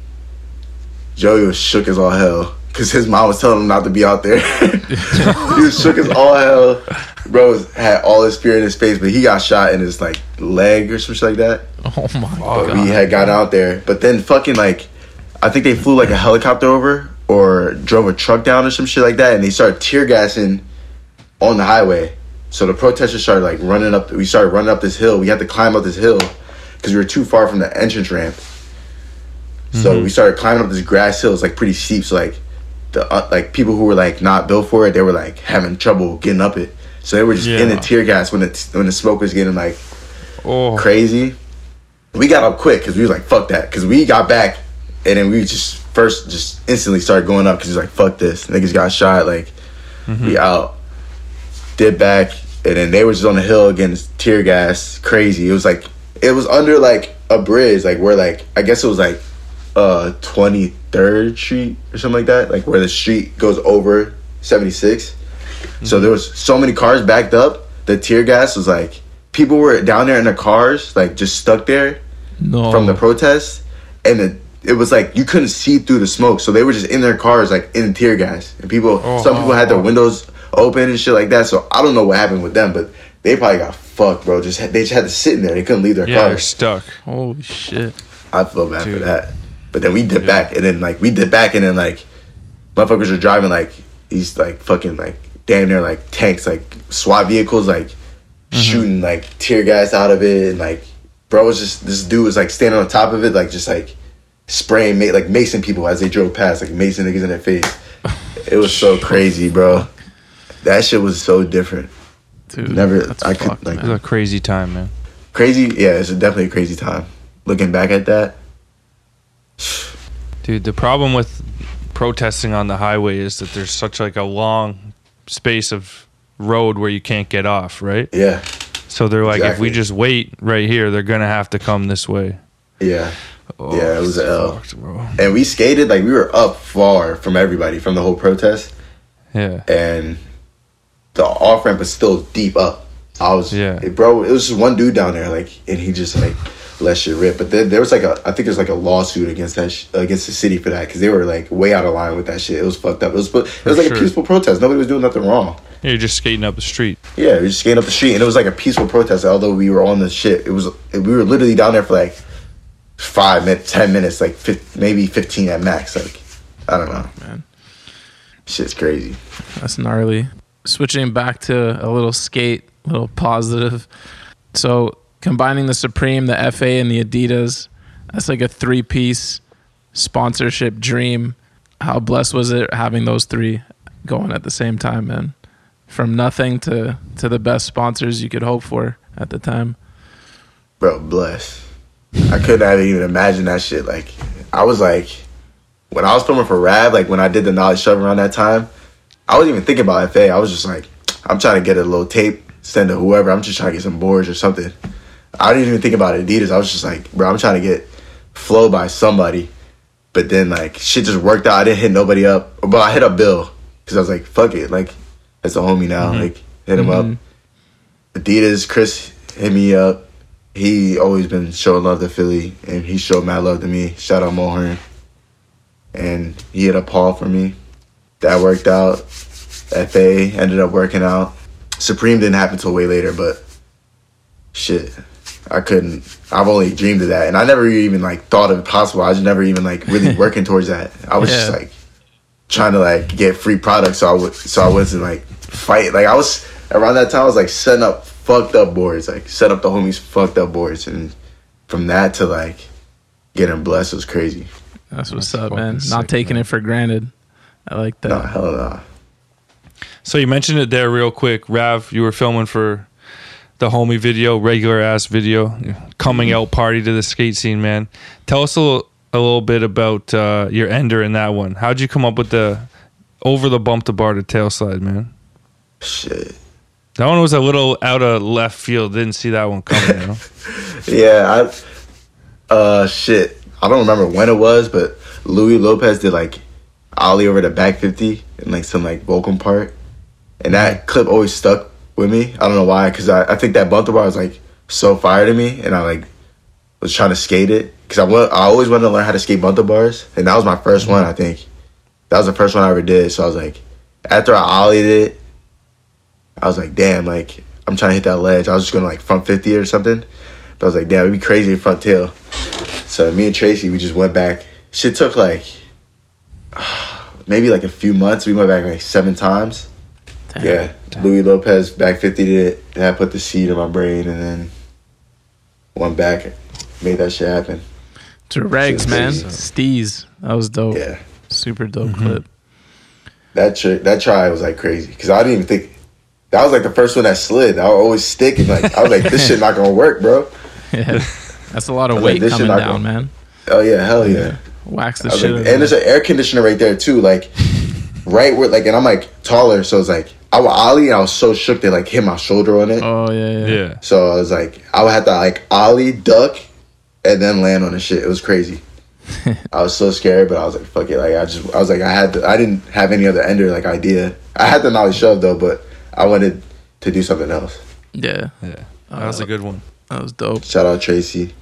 Joey was shook as all hell because his mom was telling him not to be out there. he was shook as all hell. Bro had all his fear in his face, but he got shot in his like leg or something like that. Oh my But god. we had got out there. But then fucking like I think they flew like a helicopter over or drove a truck down or some shit like that and they started tear gassing on the highway. So the protesters started like running up we started running up this hill. We had to climb up this hill because we were too far from the entrance ramp. So we started climbing up this grass hill. It's like pretty steep. So like the uh, like people who were like not built for it, they were like having trouble getting up it. So they were just in the tear gas when the when the smoke was getting like Oh, crazy. We got up quick because we was like, fuck that. Because we got back and then we just first just instantly started going up because he's like, fuck this. Niggas got shot. Like, we out. Did back. And then they were just on the hill against tear gas. Crazy. It was like, it was under like a bridge, like where like, I guess it was like uh 23rd Street or something like that. Like where the street goes over 76. So there was so many cars backed up. The tear gas was like people were down there in their cars, like just stuck there No. from the protest, and it, it was like you couldn't see through the smoke. So they were just in their cars, like in tear gas, and people. Oh, some people had their oh. windows open and shit like that. So I don't know what happened with them, but they probably got fucked, bro. Just they just had to sit in there. They couldn't leave their yeah, you're stuck. Holy shit. I feel bad for that. But then we did back, and then like we did back, and then like motherfuckers are driving like these like fucking like damn near like tanks, like SWAT vehicles, like mm-hmm. shooting like tear gas out of it, and like bro was just this dude was like standing on top of it, like just like spraying ma- like macing people as they drove past, like macing niggas in their face. It was so crazy, bro. That shit was so different. Dude, Never- that's I could, fucked, like- It was a crazy time, man. Crazy, yeah. It's definitely a crazy time. Looking back at that, Dude, the problem with protesting on the highway is that there's such like a long space of road where you can't get off, right? yeah, So they're like, if we just wait right here, they're gonna have to come this way. yeah. Oh, Yeah, it was it's a L. fucked, bro. and we skated like we were up far from everybody from the whole protest Yeah, and the off ramp was still deep up i was Yeah. bro it was just one dude down there like and he just like let shit rip but then there was like a i think there's like a lawsuit against that sh- against the city for that because they were like way out of line with that shit it was fucked up it was it was like sure. a peaceful protest nobody was doing nothing wrong you're just skating up the street. yeah were just skating up the street and it was like a peaceful protest although we were on the shit it was we were literally down there for like five minutes ten minutes like maybe 15 at max like i don't know man. shit's crazy That's gnarly. Switching back to a little skate, a little positive. So combining the Supreme, the FA, and the Adidas, that's like a three piece sponsorship dream. How blessed was it having those three going at the same time, man? From nothing to to the best sponsors you could hope for at the time. bro, bless. I couldn't have even imagined that shit. Like, I was like, when I was filming for Rab, like when I did the knowledge shove around that time, I wasn't even thinking about FA. I was just like, I'm trying to get a little tape, send to whoever. I'm just trying to get some boards or something. I didn't even think about Adidas. I was just like, bro, I'm trying to get flow by somebody. But then like shit just worked out. I didn't hit nobody up, but I hit up Bill because I was like, fuck it, like that's a homie now. Mm-hmm. Like hit him up. Mm-hmm. Adidas, Chris hit me up. He always been showing love to Philly, and he showed mad love to me. Shout out Mulhern. And he had a Paul for me. That worked out. FA ended up working out. Supreme didn't happen till way later, but shit, I couldn't. I've only dreamed of that, and I never even like thought of it possible. I was never even like really working towards that. I was just like trying to like get free products, so I would so I wasn't like fight. Like I was around that time, I was like setting up fucked up boards, like set up the homies fucked up boards, and from that to like getting blessed was crazy. That's what's That's up, man. fucking Not taking man. it for granted. I like that. No, hell no. So you mentioned it there real quick, Rav. You were filming for the homie video, regular ass video, coming out party to the skate scene, man. Tell us a little, a little bit about uh, your ender in that one. How'd you come up with the over the bump to bar to tail slide, man? Shit. That one was a little out of left field. Didn't see that one coming. You know? Yeah, I uh shit. I don't remember when it was, but Louis Lopez did like Ollie over the back fifty and like some like Volcom part, and that clip always stuck with me. I don't know why, because I, I think that bumper bar was like so fire to me, and I like was trying to skate it because I want I always wanted to learn how to skate bunter bars, and that was my 1st one. I think that was the first one I ever did. So I was like, after I ollied it, I was like, damn, like I'm trying to hit that ledge. I was just gonna like front fifty or something. But I was like, damn, it'd be crazy front tail. So me and Tracy, we just went back. Shit took like maybe like a few months. We went back like seven times. Yeah, Louis Lopez back fifty did it. Then I put the seed in my brain and then went back, made that shit happen. To Regs, man. Steez. That was dope. Yeah, Super dope Mm-hmm. clip. that tri- that try was like crazy because I didn't even think that was like the first one that slid. I would always stick and like I was like, this shit not gonna work, bro. Yeah. That's a lot of I was like, weight coming down, gonna- man. Oh yeah, hell yeah. Wax the shit. like- and there's an air conditioner right there too, like right where like, and I'm like taller, so it's like I was ollie and I was so shook they like hit my shoulder on it. Oh yeah, yeah. Yeah. So I was like, I would have to like ollie, duck, and then land on the shit. It was crazy. I was so scared, but I was like, fuck it. Like I just, I was like, I had, to, I didn't have any other ender like idea. I had the knowledge shove though, but I wanted to do something else. Yeah. Yeah. Uh, that was a good one. That was dope. Shout out Tracy.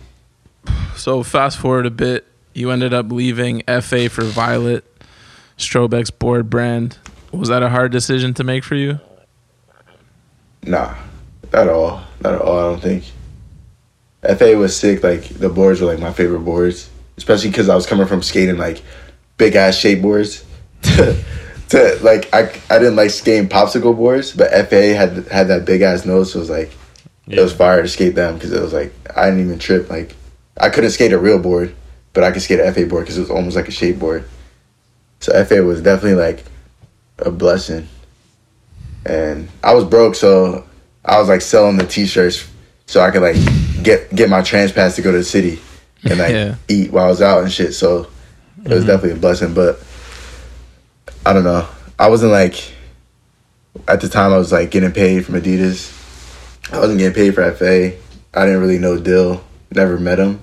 So fast forward a bit, you ended up leaving FA for Violet, Strobeck's board brand. Was that a hard decision to make for you? Nah, not at all. Not at all. I don't think. FA was sick. Like the boards were like my favorite boards, especially because I was coming from skating like big ass shape boards to, like I I didn't like skating popsicle boards, but FA had had that big ass nose, so it was like it was fire to skate them because it was like I didn't even trip. Like I couldn't skate a real board, but I could skate an FA board because it was almost like a shape board. So FA was definitely like a blessing and I was broke, so I was like selling the T-shirts so I could like get get my trans pass to go to the city and like Yeah. eat while I was out and shit. So it was mm-hmm. definitely a blessing, but I don't know. I wasn't like at the time I was like getting paid from Adidas. I wasn't getting paid for FA. I didn't really know Dill. Never met him.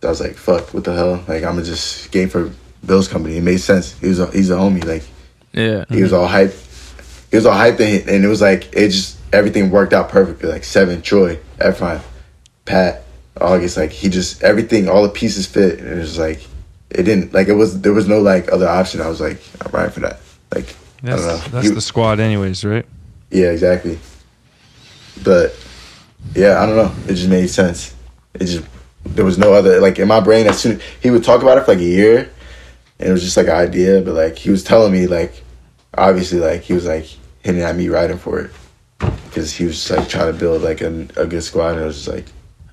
So I was like, "Fuck, what the hell?" Like I'm gonna just skate for Bill's company. It made sense. He was a, he's a homie. Like Yeah. he was all hype. He was all hyped, and, and it was like it just everything worked out perfectly. Like seven, Troy, Efron, Pat, August. Like he just everything, all the pieces fit, and it was like it didn't like it was there was no like other option. I was like I'm right for that. Like I That's, don't know. that's He- the squad, anyways, right? yeah, exactly. But yeah, I don't know. It just made sense. It just there was no other like in my brain. As soon he would talk about it for like a year, and it was just like an idea. But like he was telling me like obviously like he was like hitting at me riding for it because he was just like trying to build like a, a good squad. And it was just like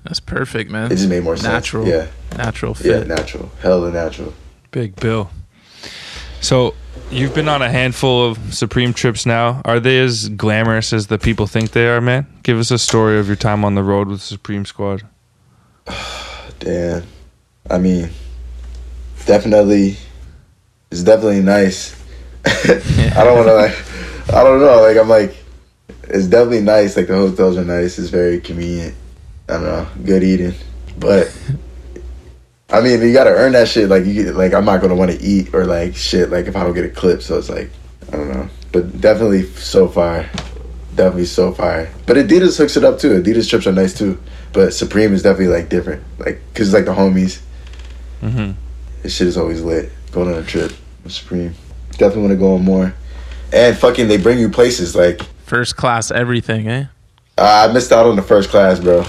That's perfect, man. it just made more sense. Natural. Yeah, Natural yeah, fit. natural, hella natural. Big Bill. So you've been on a handful of Supreme trips now. Are they as glamorous as the people think they are, man? Give us a story of your time on the road with Supreme Squad. Damn. I mean, definitely, it's definitely nice. I don't want to like, I don't know. Like I'm like, it's definitely nice. Like the hotels are nice. It's very convenient. I don't know, good eating, but. I mean, you gotta earn that shit. Like you, get, like I'm not gonna want to eat or like shit. Like if I don't get a clip, so it's like I don't know. But definitely so far, definitely so far. But Adidas hooks it up too. Adidas trips are nice too. But Supreme is definitely like different. Like cause it's like the homies. Mm-hmm. This shit is always lit. Going on a trip with Supreme. Definitely want to go on more. And fucking, they bring you places. Like First class everything, eh? uh, I missed out on the first class, bro.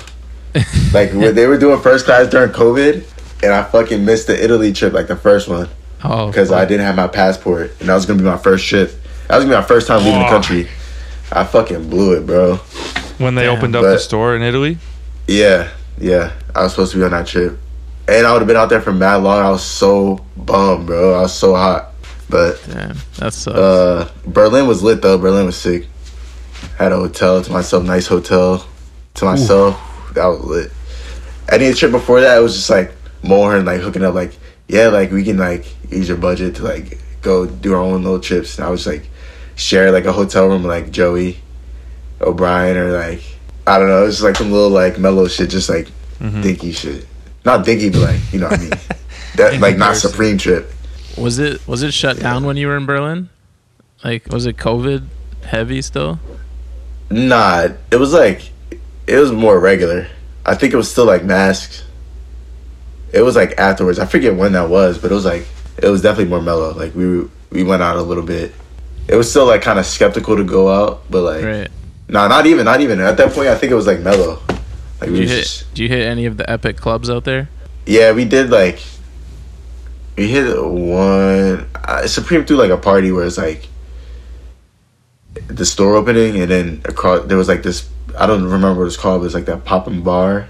like when they were doing first class during COVID, and I fucking missed the Italy trip, like the first one, because I didn't have my passport, and that was gonna be my first trip. That was gonna be my first time leaving the Oh. country. I fucking blew it, bro. When they Damn. opened up the store in Italy? Yeah, yeah. I was supposed to be on that trip. And I would have been out there for mad long. I was so bummed, bro. I was so hot. But Damn, that sucks. uh Berlin was lit though. Berlin was sick. Had a hotel to myself, nice hotel to myself. That was lit. Any trip before that, it was just like more and like hooking up like, yeah, like we can like use your budget to like go do our own little trips. And I was like share like a hotel room with like Joey O'Brien or like I don't know, it's just like some little like mellow shit, just like mm-hmm. dinky shit. Not dinky, but like you know what I mean. That like not supreme trip. was it was it shut down when you were in Berlin? Like, was it COVID heavy still? Nah, it was like it was more regular. I think it was still like masks. It was like afterwards. I forget when that was, but it was like it was definitely more mellow. Like we we went out a little bit. It was still like kind of skeptical to go out, but like Right. nah, not even, not even at that point. I think it was like mellow. Like Did we you hit? just, Did you hit any of the epic clubs out there? yeah, we did like we hit one uh, Supreme threw like a party where it's like the store opening and then across there was like this I don't remember what it's called, but it's like that popping bar.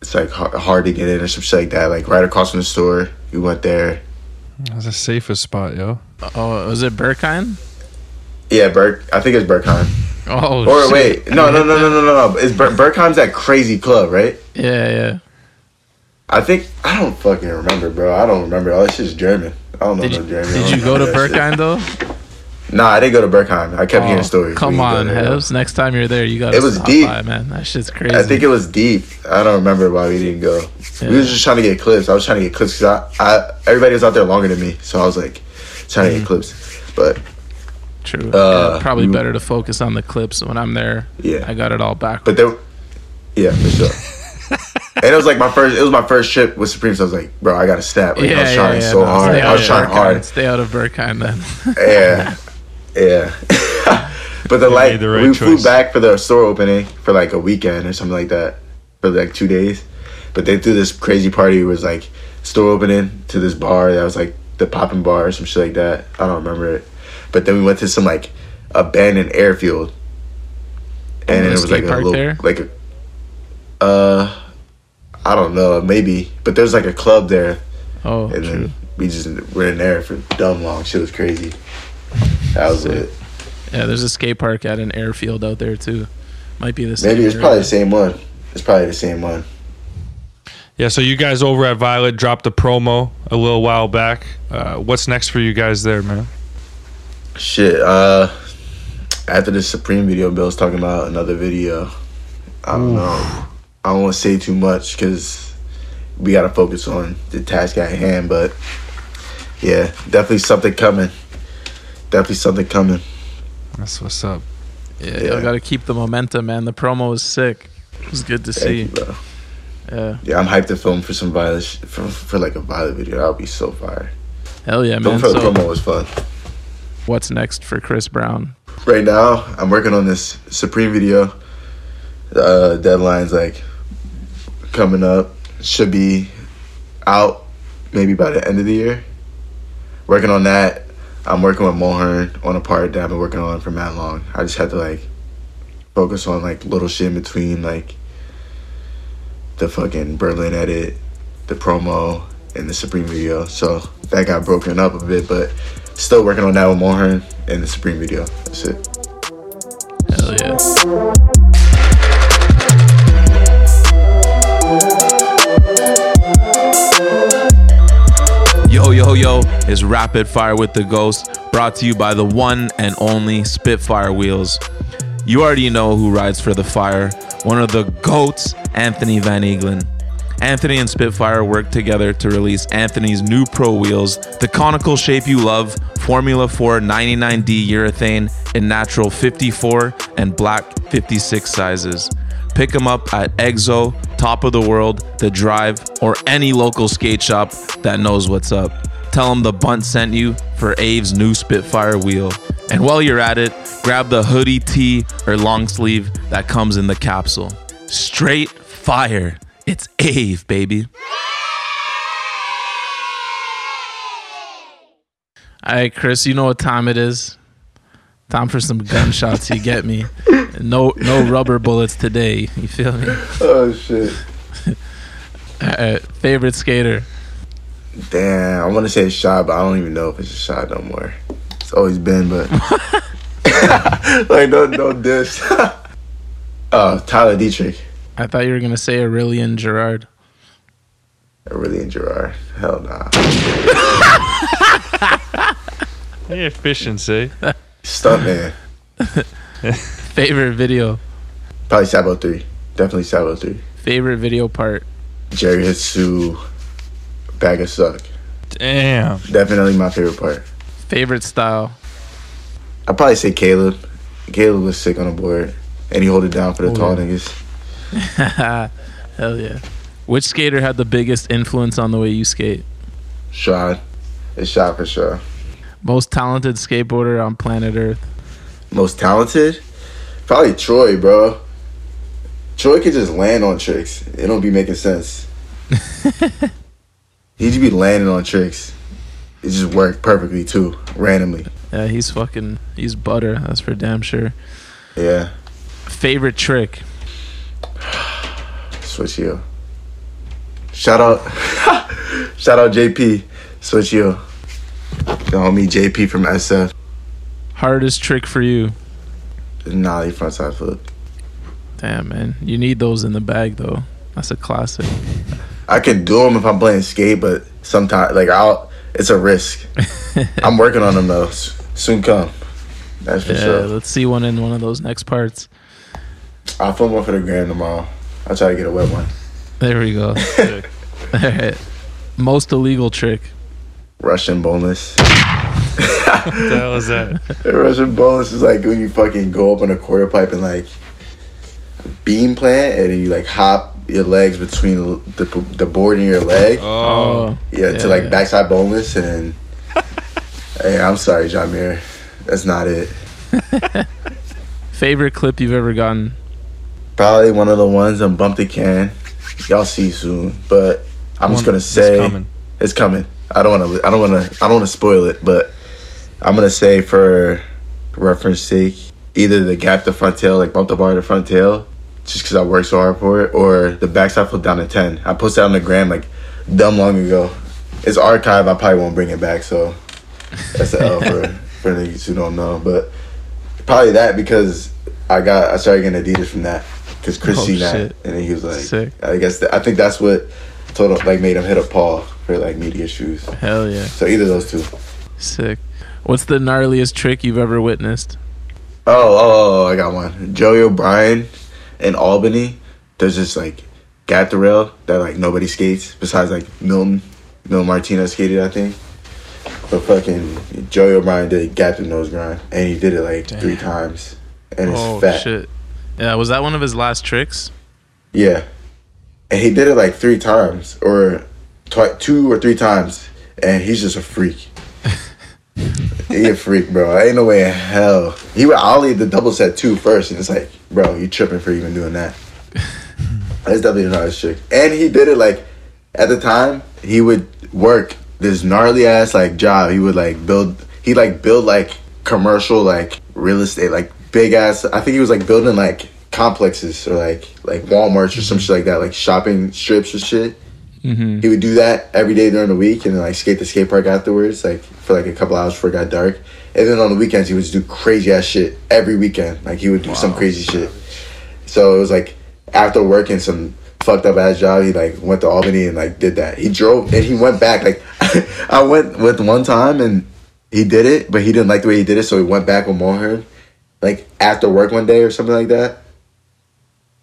it's like hard, hard to get in or some shit like that. Like right across from the store, we went there. That's the safest spot, yo. Oh, was it Berghain? Yeah, Berk. I think it's Berghain. Oh, Or shit. wait, no, no, no, no, no, no, no. It's Ber- Berghain's that crazy club, right? Yeah, yeah. I think I don't fucking remember, bro. I don't remember. All this shit's German. I don't know Did no you, German. Did you go to know. Berghain though? Nah, I didn't go to Berghain. I kept hearing Oh, stories. Come We on. Hebs. Next time you're there, you gotta It was stop deep. by, man. That shit's crazy. I think it was deep. I don't remember why we didn't go. We Yeah. was just trying to get clips. I was trying to get clips because I, I, everybody was out there longer than me, so I was like trying to get clips. But True. Uh, Yeah, probably we- better to focus on the clips when I'm there. Yeah. I got it all back. but there, yeah, for sure. and it was like my first. It was my first trip with Supreme. So I was like, bro, I got to snap. Like, I was trying so no, hard. I was trying Berghain. hard. Stay out of Berghain then. Yeah, yeah. but the like, the right we flew back for the store opening for like a weekend or something like that for like two days. But they threw this crazy party. It was like store opening to this bar that was like the popping bar or some shit like that. I don't remember it. But then we went to some like abandoned airfield, and it was like a little there? like a uh. I don't know, maybe, but there's like a club there, Oh, and true. then we just were in there for dumb long. Shit was crazy. That was Sick. it. Yeah, there's a skate park at an airfield out there too. Might be the same. Maybe it's area. probably the same one. It's probably the same one. Yeah, so you guys over at Violet dropped a promo a little while back. Uh, what's next for you guys there, man? Shit. Uh, after the Supreme video, Bill's talking about another video. I don't know. I don't want to say too much because we got to focus on the task at hand. But yeah, definitely something coming. Definitely something coming. That's what's up. Yeah, Yeah. y'all got to keep the momentum, man. The promo was sick. It was good to Thank see. you, bro. Yeah, Yeah, I'm hyped to film for some violent sh- for, for like a Violet video. That would be so fire. hell yeah, Film man. for the So, promo was fun. what's next for Kris Brown? right now i'm working on this supreme video uh deadline's like coming up should be out maybe by the end of the year working on that i'm working with Mulhern on a part that i've been working on for mad long. I just had to like focus on like little shit in between like the fucking berlin edit the promo and the supreme video. So that got broken up a bit but still working on that with Mulhern and the supreme video. That's it. Hell yeah. Yo, yo, is Rapid Fire with the Ghost, brought to you by the one and only Spitfire Wheels. You already know who rides for the fire, one of the GOATs, Anthony Van Engelen. Anthony and Spitfire worked together to release Anthony's new Pro Wheels, the conical shape you love, Formula 4 99D urethane in natural 54 and black 56 sizes. Pick them up at Exo, Top of the World, The Drive, or any local skate shop that knows what's up. Tell them the bunt sent you for Ave's new Spitfire wheel. And while you're at it, grab the hoodie, tee, or long sleeve that comes in the capsule. Straight fire. It's Ave, baby. All right, Chris, you know what time it is. Time for some gunshots. You get me? No, no rubber bullets today. You feel me? Oh shit. All right, uh, uh, favorite skater. Damn, I want to say a shot, but I don't even know if it's a shot no more. It's always been, but like no, no diss. Oh, Tyler Dietterich, I thought you were gonna say Aurélien Giraud. Aurélien Giraud. Hell nah. Hey, efficiency. Stuntman. Favorite video. Probably Sabo three. Definitely Sabo three. Favorite video part. Jerry Hsu. Bag of suck. Damn. Definitely my favorite part. Favorite style. I'd probably say Caleb. Caleb was sick on the board, and he hold it down for the Oh, tall yeah. niggas. Hell yeah. Which skater had the biggest influence on the way you skate? Shot. It's shot for sure. Most talented skateboarder on planet Earth. Most talented? Probably Troy, bro. Troy could just land on tricks. It don't be making sense. he just be landing on tricks. It just worked perfectly too, randomly. Yeah, he's fucking he's butter, that's for damn sure. Yeah. Favorite trick. Switch heel. Shout out, shout out JP Switch Yo, the homie JP from SF. Hardest trick for you. Nollie frontside flip. Damn, man. You need those in the bag, though. That's a classic. I can do them if I'm playing skate, but sometimes like I'll. It's a risk. I'm working on them though. Soon come. That's for Yeah, sure. let's see one in one of those next parts. I'll film one for the gram tomorrow. I'll try to get a wet one. There we go. All right. Most illegal trick. Russian boneless. What the hell is that? Russian boneless is like when you fucking go up on a quarter pipe and like beam plant, and then you like hop your legs between the, the board and your leg. Oh. oh, yeah, to like yeah. backside boneless, and hey, I'm sorry, John Muir. That's not it. Favorite clip you've ever gotten? Probably one of the ones on Bump the Can. Y'all see soon, but I'm just gonna say it's say coming. It's coming. I don't want to. I don't want to. I don't want to spoil it, but I'm gonna say for reference sake, either the gap the front tail, like bump the bar to front tail, just because I worked so hard for it, or the backside flip down to ten. I posted that on the gram like dumb long ago. It's archived. I probably won't bring it back. So that's the L for for niggas who don't know. But probably that because I got I started getting Adidas from that because Chris Oh, seen that shit. and then he was like, Sick. I guess that, I think that's what told him like made him hit up Paul for like media shoes. Hell yeah. So either those two. Sick. What's the gnarliest trick you've ever witnessed? Oh, oh, oh, oh I got one. Joey O'Brien in Albany. There's this like gap the rail that like nobody skates besides like Milton. Milton Martinez skated, I think. But fucking Joey O'Brien did gap the nose grind, and he did it like three times, and it's oh fat. shit. Yeah, was that one of his last tricks? Yeah, and he did it like three times, or twi- two or three times, and he's just a freak. he a freak, bro. Ain't no way in hell. He would ollie the double set two first, and it's like, bro, you tripping for even doing that. That's definitely not his trick. And he did it like at the time he would work this gnarly ass like job. He would like build. He like build like commercial like real estate like big ass. I think he was like building like complexes or like like Walmarts or some shit like that, like shopping strips or shit. Mm-hmm. He would do that every day during the week and then like skate the skate park afterwards, like for like a couple hours before it got dark. And then on the weekends he would just do crazy ass shit every weekend. Like he would do some crazy shit. So it was like after working some fucked up ass job, he like went to Albany and like did that. He drove and he went back. Like I went with one time and he did it, but he didn't like the way he did it, so he went back with Mulhern, like after work one day or something like that.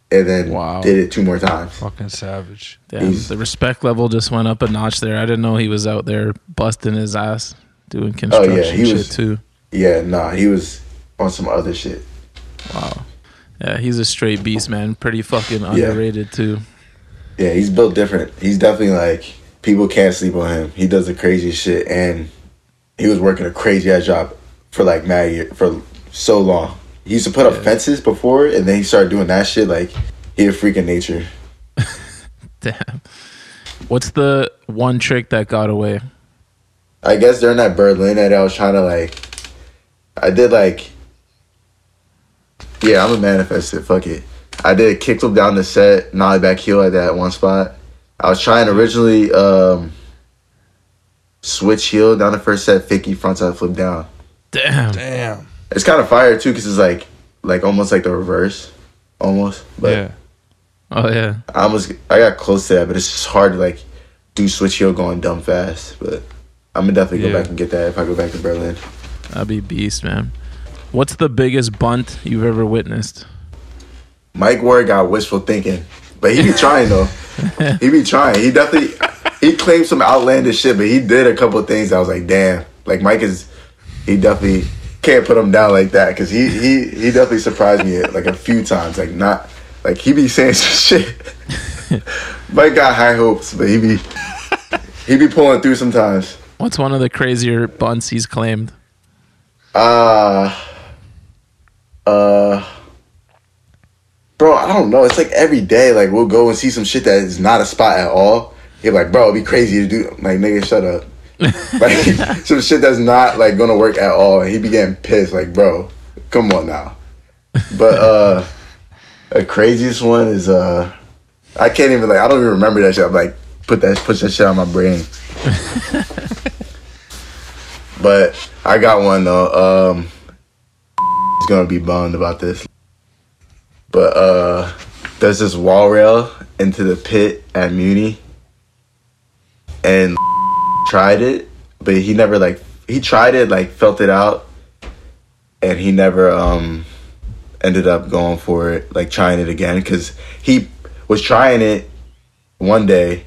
And then Wow. did it two more times. fucking savage. Damn, He's- the respect level just went up a notch there. I didn't know he was out there busting his ass doing construction Oh, yeah, he shit was- too. Yeah, nah, he was on some other shit. Wow. Yeah, he's a straight beast, man. Pretty fucking underrated too. Yeah, he's built different. He's definitely like people can't sleep on him. He does the craziest shit, and he was working a crazy ass job for like mad year, for so long. He used to put up fences before, and then he started doing that shit. Like he a freak of nature. Damn. What's the one trick that got away? I guess during that Berlin night, I was trying to like, I did like, yeah, I'm a manifest it. Fuck it. I did a kickflip down the set, nollie back heel at that one spot. I was trying originally um switch heel down the first set, Ficky frontside flip down. Damn. Damn. It's kind of fire too, cause it's like, like almost like the reverse, almost. But yeah. Oh yeah. I almost, I got close to that, but it's just hard to like do switch heel going dumb fast. But I'm gonna definitely go back and get that if I go back to Berlin. That'd be beast, man. What's the biggest bunt you've ever witnessed? Mike Ward got wishful thinking, but he be trying though. he be trying. He definitely he claimed some outlandish shit, but he did a couple of things. I was like, damn. Like Mike is, he definitely can't put him down like that because he he he definitely surprised me like a few times. Like not like he be saying some shit. Mike got high hopes, but he be he be pulling through sometimes. What's one of the crazier bunts he's claimed? Uh, uh, bro, I don't know. It's like every day, like we'll go and see some shit that is not a spot at all. He'll be like, bro, it'd be crazy to do. I'm like, nigga, shut up. like some shit that's not like gonna work at all. And he began pissed. Like, bro, come on now. But uh, the craziest one is uh, I can't even like I don't even remember that shit. I'm like, put that push that shit on my brain. but I got one though. Um, he's gonna be bummed about this. But uh, there's this wall rail into the pit at Muni, and tried it, but he never like he tried it like felt it out, and he never um ended up going for it like trying it again because he was trying it one day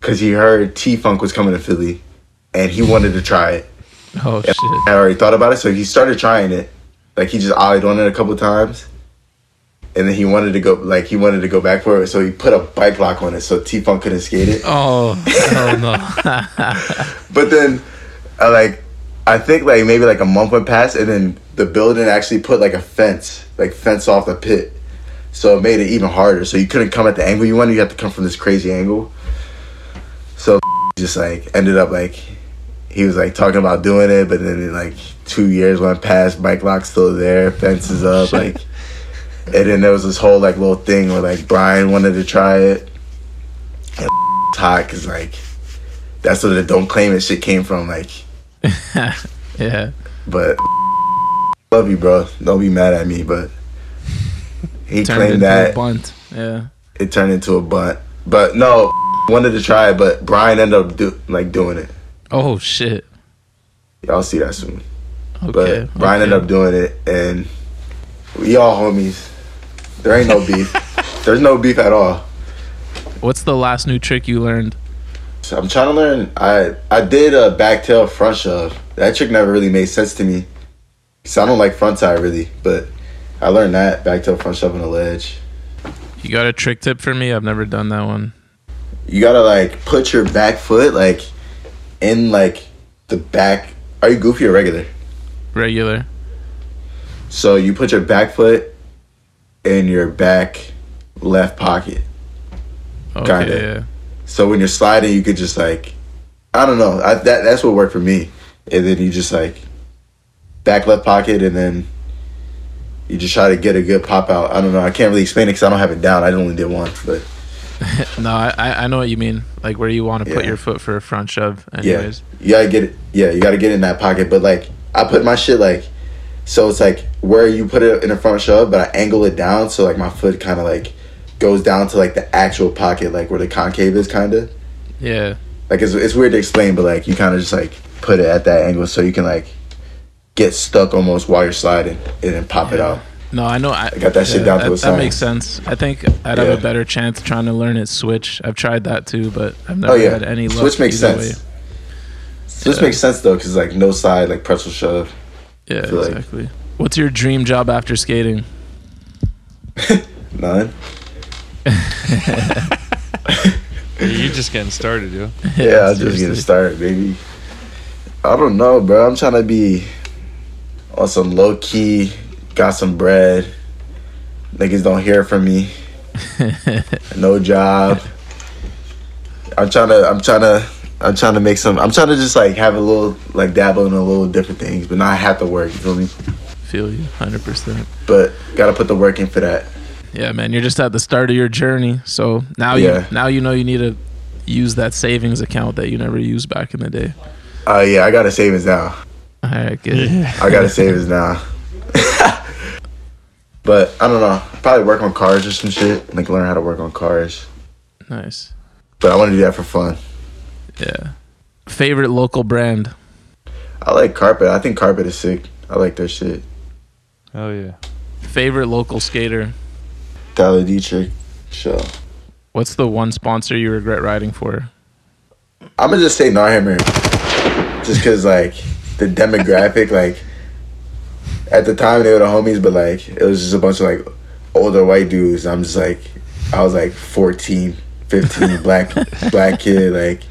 because he heard T Funk was coming to Philly, and he wanted to try it. Oh shit. I already thought about it, so he started trying it. Like he just eyed on it a couple times, and then he wanted to go like he wanted to go back for it, so he put a bike lock on it so T Funk couldn't skate it. Oh hell no. But then, I like, I think like maybe like a month went past, and then the building actually put like a fence, like fence off the pit, so it made it even harder. So you couldn't come at the angle you wanted; you had to come from this crazy angle. So just like ended up like he was like talking about doing it, but then like two years went past, bike lock still there, fences up, like, and then there was this whole like little thing where like Brian wanted to try it, and it's hot because like that's where the don't claim it shit came from, like. yeah. But love you, bro. Don't be mad at me, but he claimed into a that bunt. Yeah. it turned into a bunt. But no, wanted to try it, but Brian ended up do, like doing it. Oh shit. Y'all see that soon. Okay. But Brian okay. ended up doing it, and we all homies. There ain't no beef. There's no beef at all. What's the last new trick you learned? So I'm trying to learn. I I did a back tail front shove. That trick never really made sense to me. So I don't like front side really, but I learned that back tail front shove on the ledge. You got a trick tip for me? I've never done that one. you gotta like put your back foot like in like the back. Are you goofy or regular? Regular. So you put your back foot in your back left pocket. Okay. Kinda. Yeah. So when you're sliding, you could just like, I don't know. I, that that's what worked for me. And then you just like back left pocket, and then you just try to get a good pop out. I don't know. I can't really explain it because I don't have it down. I only did one, but No, I I know what you mean. Like where you want to put your foot for a front shove. Yeah, Anyways. you gotta get it. Yeah, you gotta get in that pocket. But like, I put my shit like, so it's like where you put it in the front shove, but I angle it down so like my foot kind of like goes down to like the actual pocket, like where the concave is, kind of. Yeah. Like it's it's weird to explain, but like you kind of just like put it at that angle so you can like get stuck almost while you're sliding and then pop it out. No, I know. I, got that shit down to that, a that makes sense. I think I'd have a better chance trying to learn it switch. I've tried that too, but I've never Oh yeah, had any luck. switch makes sense. way. Switch Yeah. makes sense though, cause like no side like pretzel shove. Yeah, feel like- exactly. What's your dream job after skating? None. You're just getting started, yo. Yeah, I'm just getting started, baby. I don't know, bro. I'm trying to be on some low key, got some bread. Niggas don't hear from me. no job. I'm trying to. I'm trying to. I'm trying to make some. I'm trying to just like have a little like dabble in a little different things, but not have to work. You feel me? Feel you, hundred percent. But gotta put the work in for that. Yeah, man, you're just at the start of your journey. So now Yeah. you now you know you need to use that savings account that you never used back in the day. Uh, yeah, I got a savings now. All right, good. I got a savings now. but I don't know. Probably work on cars or some shit. Like learn how to work on cars. Nice. But I want to do that for fun. Yeah. Favorite local brand? I like carpet. I think carpet is sick. I like their shit. Oh yeah. Favorite local skater? Tyler Dietterich show. What's the one sponsor you regret riding for? I'm gonna just say Narhammer, just cause like the demographic, like at the time they were the homies, but like it was just a bunch of like older white dudes. I'm just like, I was like 14, 15, black black kid. Like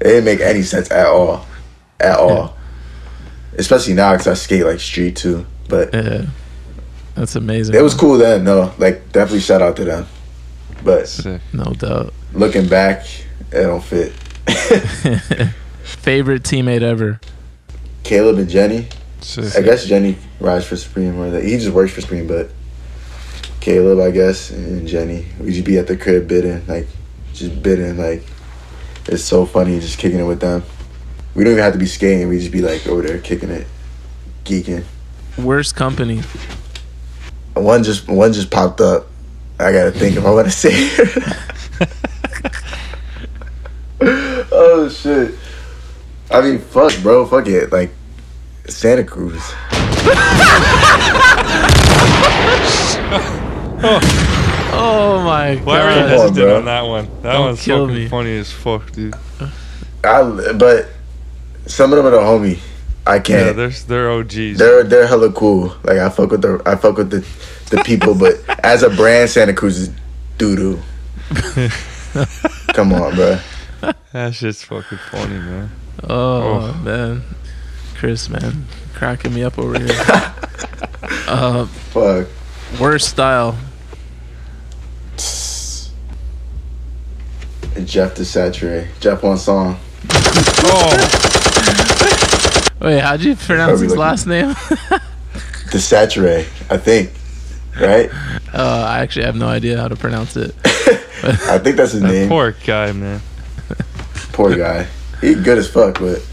it didn't make any sense at all, at all. Especially now, cause I skate like street too. But Yeah. That's amazing. it was cool then. though. like definitely shout out to them. But Sick. No doubt. looking back, it don't fit. Favorite teammate ever? Caleb and Jenny. Sick. I guess Jenny rides for Supreme or that he just works for Supreme, but Caleb, I guess, and Jenny, we just be at the crib bidding, like just bidding, like It's so funny just kicking it with them. We don't even have to be skating. We just be like over there kicking it, geeking. Worst company. One just one just popped up. I gotta think if I want to say it. oh shit! I mean, fuck, bro, fuck it. Like Santa Cruz. Oh my god! Why were you god. on, hesitant on that one? That Don't one's fucking me. funny as fuck, dude. I but some of them are the homie. I can't. Yeah, they're they're OGs. they're they're hella cool. Like I fuck with the I fuck with the the people, but as a brand, Santa Cruz is doo doo. Come on, bro. that shit's fucking funny, man. Oh, man. Chris, man. Cracking me up over here. uh, Fuck. worst style. And Jeff Desature. Jeff one song. Oh, Wait, how'd you pronounce his last name? the Desature, I think. Right? Uh, I actually have no idea how to pronounce it. I think that's his that name. poor guy, man. Poor guy. He good as fuck, but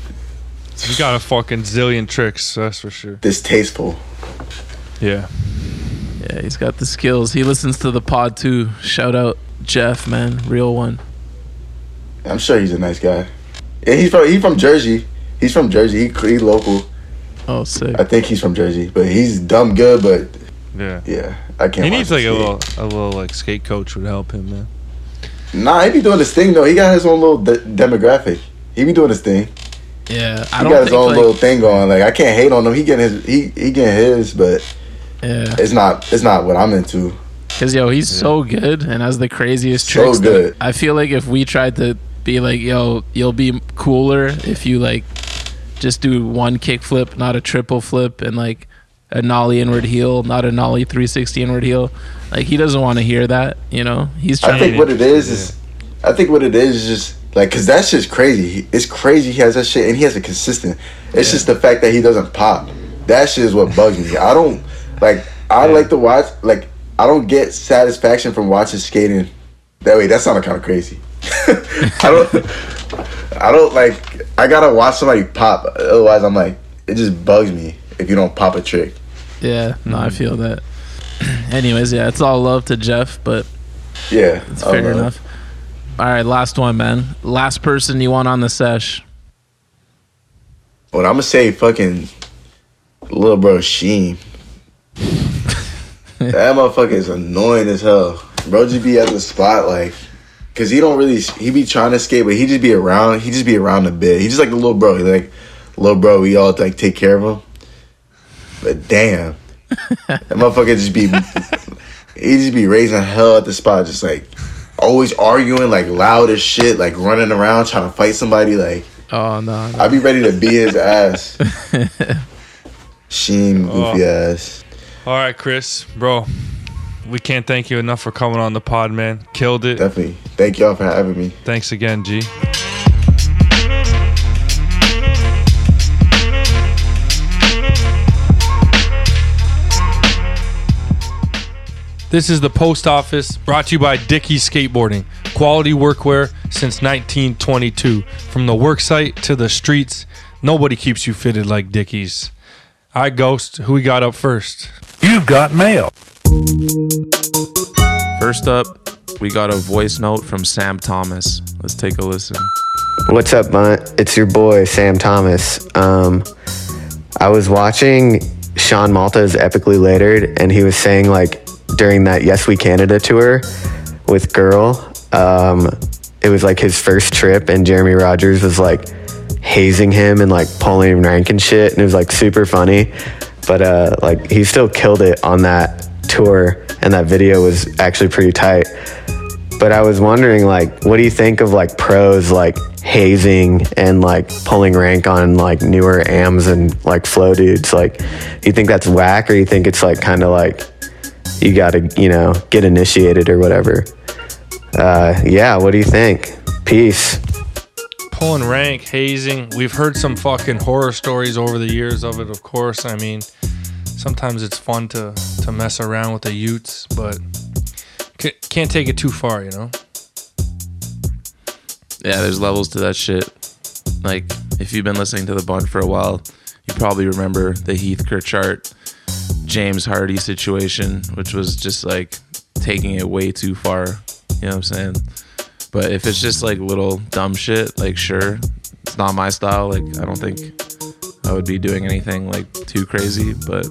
He got a fucking zillion tricks, that's for sure. distasteful. Yeah. Yeah, he's got the skills. He listens to the pod too. Shout out Jeff, man, real one. I'm sure he's a nice guy. Yeah, he's from he's from Jersey. He's from Jersey. He, he local. Oh, sick. I think he's from Jersey, but he's dumb good. But Yeah. yeah, I can't. He watch needs him like a little a little like skate coach would help him, man. Nah, he be doing his thing though. He got his own little de- demographic. He be doing his thing. Yeah, I He don't got his own like, little thing going. Like I can't hate on him. He getting his he he getting his, but yeah, it's not it's not what I'm into. because yo, he's so good and has the craziest So tricks. that good. I feel like if we tried to be like, yo, you'll be cooler if you like just do one kick flip, not a triple flip, and like a nollie inward heel, not a nollie 360 inward heel. Like he doesn't want to hear that, you know. He's trying. I think what it is is, I think what it is is just like, cause that's just crazy. It's crazy. He has that shit, and he has a consistent. It's just the fact that he doesn't pop. That shit is what bugs me. I don't like. I like to watch. Like I don't get satisfaction from watching skating. That way, that sounded kind of crazy. I don't. I don't like. I gotta watch somebody pop. Otherwise, I'm like, it just bugs me if you don't pop a trick. yeah, no, Mm-hmm. I feel that. Anyways, yeah, it's all love to Jeff, but Yeah, it's fair enough. All right, last one, man. Last person you want on the sesh. But I'm gonna say fucking little bro Sheen. that motherfucker is annoying as hell. Bro just be at the spot like, cause he don't really he be trying to skate, but he just be around. He just be around a bit. He just like the little bro. He like little bro. We all like take care of him. But damn, that motherfucker just be he just be raising hell at the spot, just like always arguing like loud as shit, like running around trying to fight somebody like. Oh no, I'd be ready to beat his ass. Sheen, goofy Oh. ass. All right, Chris, bro. We can't thank you enough for coming on the pod, man. Killed it. Definitely. Thank y'all for having me. Thanks again, G. This is the post office brought to you by Dickies Skateboarding. Quality workwear since 1922. From the worksite to the streets, nobody keeps you fitted like Dickies. I Ghost, who we got up first? You've got mail. First up, we got a voice note from Sam Thomas. Let's take a listen. What's up, Bunt? It's your boy Sam Thomas. Um, I was watching Sean Malto's Epicly Later'd, and he was saying like during that Yes We Canada tour with Girl, um, it was like his first trip, and Jeremy Rogers was like hazing him and like pulling rank and shit, and it was like super funny. But uh, like he still killed it on that tour, and that video was actually pretty tight. But I was wondering, like, what do you think of like pros like hazing and like pulling rank on like newer AMs and like flow dudes? Like, do you think that's whack, or you think it's like kind of like you got to you know get initiated or whatever? Uh, yeah, what do you think? Peace. pulling rank, hazing. We've heard some fucking horror stories over the years of it, of course. I mean, sometimes it's fun to to mess around with the Utes, but c- can't take it too far, you know. yeah, there's levels to that shit. Like, if you've been listening to the bunt for a while, you probably remember the Heath Kirchart, James Hardy situation, which was just like taking it way too far. You know what I'm saying? But if it's just like little dumb shit, like sure, it's not my style. Like I don't think I would be doing anything like too crazy. But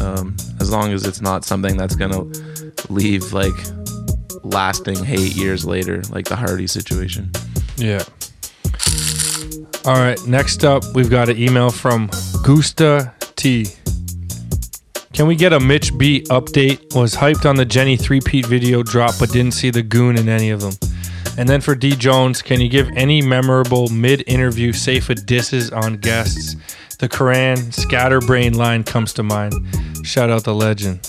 um, as long as it's not something that's gonna leave like lasting hate years later, like the Hardy situation. Yeah. All right. Next up, we've got an email from Gusta T. Can we get a Mitch B update? Was hyped on the Jenny three-peat video drop, but didn't see the goon in any of them. And then for D Jones, can you give any memorable mid-interview Safa disses on guests? The Quran scatterbrain line comes to mind. Shout out the legend.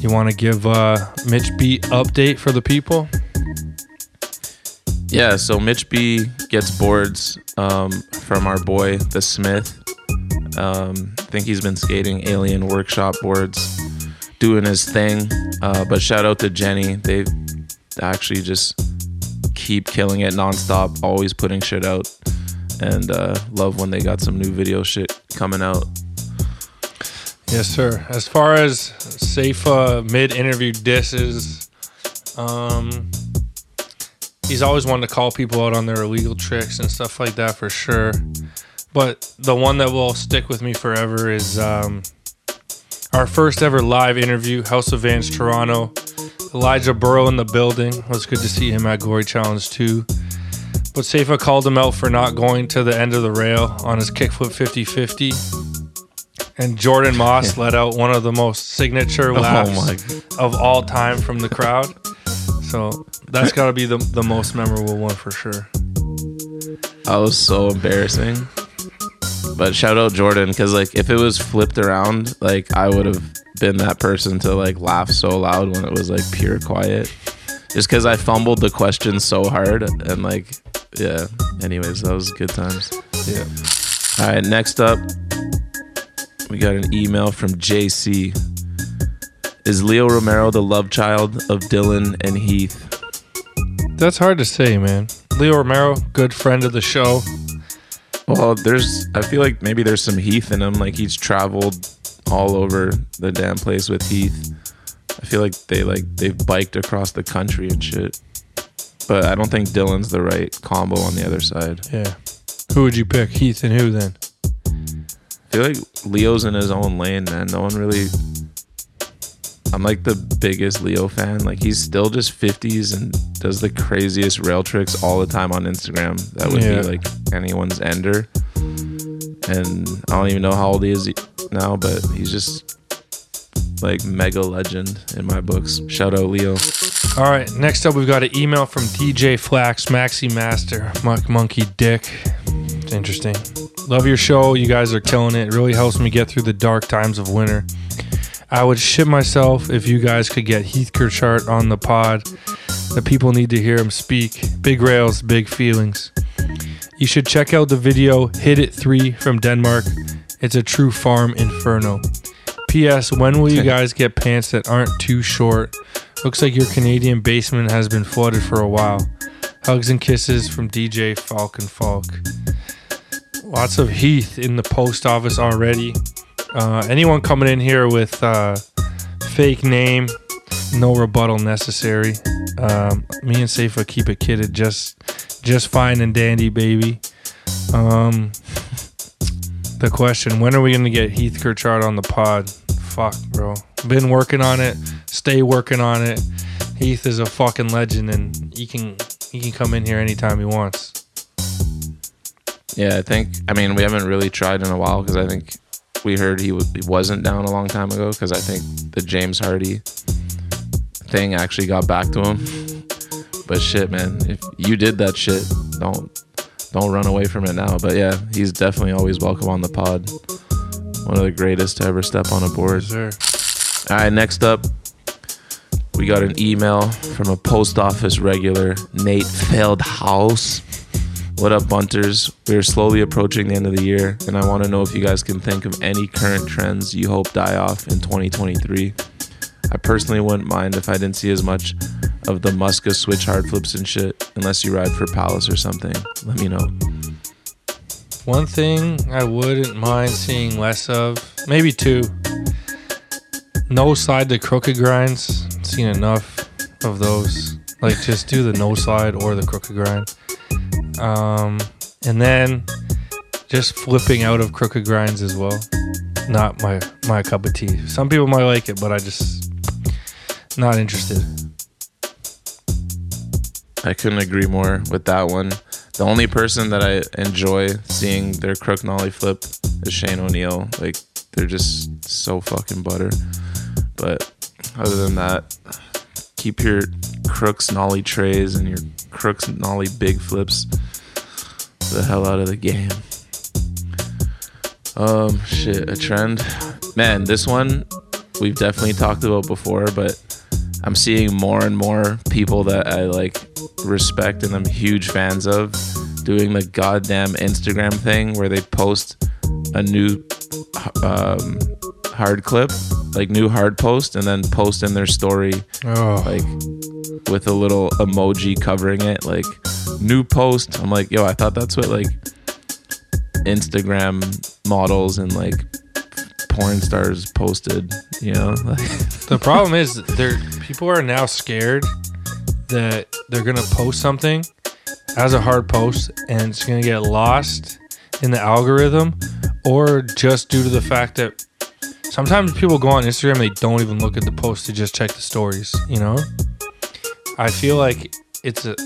You want to give uh, Mitch B update for the people? Yeah, so Mitch B gets boards um, from our boy the Smith. Um, I think he's been skating Alien Workshop boards, doing his thing. Uh, but shout out to Jenny. They actually just keep killing it nonstop, always putting shit out. And uh, love when they got some new video shit coming out. Yes, sir. As far as Safa mid-interview disses, um, he's always wanted to call people out on their illegal tricks and stuff like that for sure. But the one that will stick with me forever is um, our first ever live interview, House of Vans Toronto. Elijah Berle in the building. It was good to see him at Glory Challenge 2. But Safa called him out for not going to the end of the rail on his kickflip 50 50. And Jordan Moss let out one of the most signature laughs my- of all time from the crowd. So that's got to be the, the most memorable one for sure. I was so embarrassing. But shout out Jordan because like if it was flipped around, like I would have been that person to like laugh so loud when it was like pure quiet. Just because I fumbled the question so hard and like yeah. Anyways, that was good times. Yeah. All right, next up, we got an email from JC. Is Leo Romero the love child of Dylan and Heath? That's hard to say, man. Leo Romero, good friend of the show. Well, there's. I feel like maybe there's some Heath in him. Like he's traveled all over the damn place with Heath. I feel like they like they've biked across the country and shit. But I don't think Dylan's the right combo on the other side. Yeah. Who would you pick? Heath and who then? I feel like Leo's in his own lane, man. No one really. I'm like the biggest Leo fan. Like he's still just 50s and does the craziest rail tricks all the time on Instagram. That would Yeah. be like anyone's ender. And I don't even know how old he is now, but he's just like mega legend in my books. Shout out Leo. All right. Next up, we've got an email from DJ Flax, Maxi Master, Muck Monkey Dick. It's interesting. Love your show. You guys are killing it. It really helps me get through the dark times of winter. I would shit myself if you guys could get Heath Kirchart on the pod. The people need to hear him speak. Big rails, big feelings. You should check out the video Hit It 3 from Denmark. It's a true farm inferno. P.S. When will you guys get pants that aren't too short? Looks like your Canadian basement has been flooded for a while. Hugs and kisses from DJ Falcon Falk. Lots of Heath in the post office already. Uh, anyone coming in here with uh, fake name, no rebuttal necessary. Um, me and Safa keep it kidded just just fine and dandy, baby. Um, the question: When are we gonna get Heath Kirchart on the pod? Fuck, bro. Been working on it. Stay working on it. Heath is a fucking legend, and he can he can come in here anytime he wants. Yeah, I think. I mean, we haven't really tried in a while because I think we heard he, w- he wasn't down a long time ago because I think the James Hardy thing actually got back to him. But shit, man, if you did that shit, don't don't run away from it now. But yeah, he's definitely always welcome on the pod. One of the greatest to ever step on a board. Sir. All right, next up, we got an email from a post office regular, Nate Feldhaus. What up, Bunters? We're slowly approaching the end of the year, and I want to know if you guys can think of any current trends you hope die off in 2023. I personally wouldn't mind if I didn't see as much of the Muska switch hard flips and shit, unless you ride for Palace or something. Let me know. One thing I wouldn't mind seeing less of, maybe two. No side to crooked grinds. Seen enough of those. Like just do the no slide or the crooked grind. Um, and then just flipping out of crooked grinds as well. Not my my cup of tea. Some people might like it, but I just not interested. I couldn't agree more with that one. The only person that I enjoy seeing their crook nollie flip is Shane O'Neill. Like they're just so fucking butter. But other than that, keep your crooks nollie trays and your crooks nollie big flips the hell out of the game. Um, shit, a trend. Man, this one we've definitely talked about before, but I'm seeing more and more people that I like respect and I'm huge fans of doing the goddamn Instagram thing where they post a new um, hard clip, like new hard post, and then post in their story Oh, like with a little emoji covering it, like new post. I'm like, yo, I thought that's what like Instagram models and like porn stars posted, you know? The problem is there people are now scared that they're gonna post something as a hard post and it's gonna get lost in the algorithm or just due to the fact that sometimes people go on Instagram they don't even look at the post to just check the stories, you know? I feel like it's a,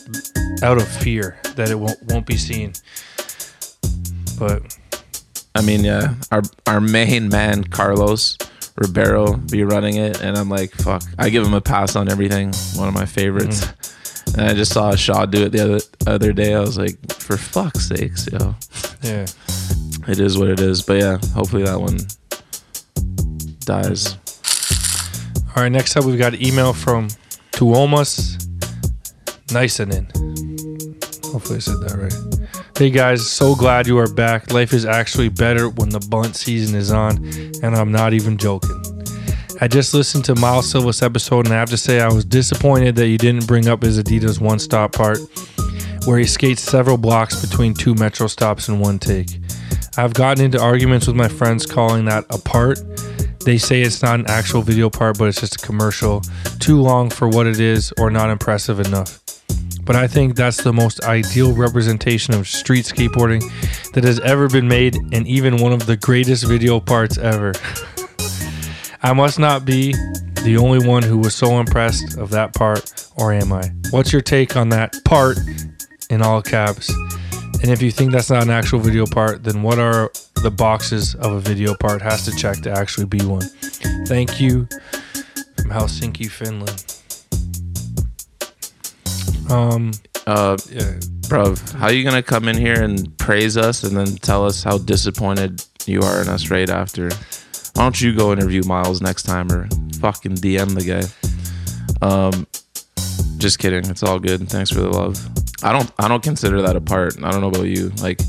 out of fear that it won't won't be seen. But I mean, yeah, our our main man Carlos Ribeiro be running it, and I'm like, fuck, I give him a pass on everything. One of my favorites. Mm-hmm. And I just saw Shaw do it the other other day. I was like, for fuck's sakes, yo. yeah. It is what it is. But yeah, hopefully that one dies. All right, next up we've got an email from Tuomas Nicenin. Hopefully I said that right. Hey guys, so glad you are back. Life is actually better when the bunt season is on, and I'm not even joking. I just listened to Miles Silvas' episode, and I have to say I was disappointed that you didn't bring up his Adidas one stop part, where he skates several blocks between two metro stops in one take. I've gotten into arguments with my friends calling that a part. They say it's not an actual video part, but it's just a commercial, too long for what it is, or not impressive enough. But I think that's the most ideal representation of street skateboarding that has ever been made, and even one of the greatest video parts ever. I must not be the only one who was so impressed of that part, or am I? What's your take on that part in all caps? And if you think that's not an actual video part, then what are the boxes of a video part has to check to actually be one? Thank you from Helsinki, Finland. Um, Uh, yeah, how you gonna come in here and praise us and then tell us how disappointed you are in us right after? Why don't you go interview Miles next time or fucking DM the guy? Um, just kidding. It's all good. Thanks for the love. I don't. I don't consider that a part. I don't know about you. Like,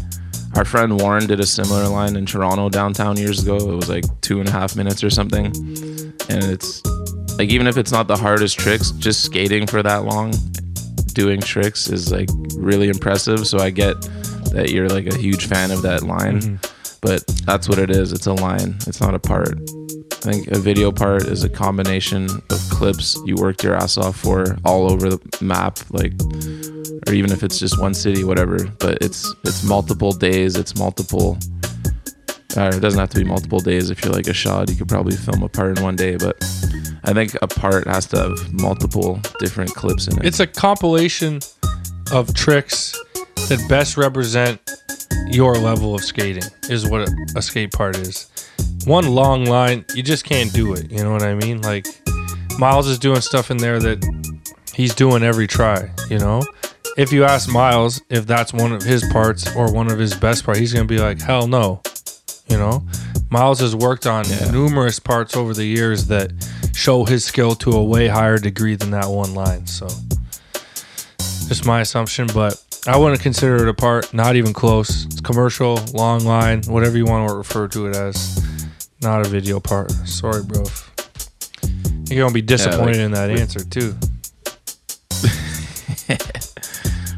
our friend Warren did a similar line in Toronto downtown years ago. It was like two and a half minutes or something, and it's like even if it's not the hardest tricks, just skating for that long, doing tricks is like really impressive. So I get that you're like a huge fan of that line, mm-hmm. but that's what it is. It's a line. It's not a part. I think a video part is a combination of clips you worked your ass off for all over the map, like, or even if it's just one city, whatever. But it's it's multiple days. It's multiple. Or it doesn't have to be multiple days. If you're like a shot, you could probably film a part in one day. But I think a part has to have multiple different clips in it. it's a compilation of tricks that best represent your level of skating is what a, skate part is. One long line you just can't do it you know what i mean? Like miles is doing stuff in there that he's doing every try you know? If you ask miles if that's one of his parts or one of his best parts he's gonna be like hell no you know? Miles has worked on numerous parts over the years that show his skill to a way higher degree than that one line so just my assumption, but I wouldn't consider it a part. Not even close. It's commercial, long line, whatever you want to refer to it as. Not a video part. Sorry, bro. You're gonna be disappointed in that answer too.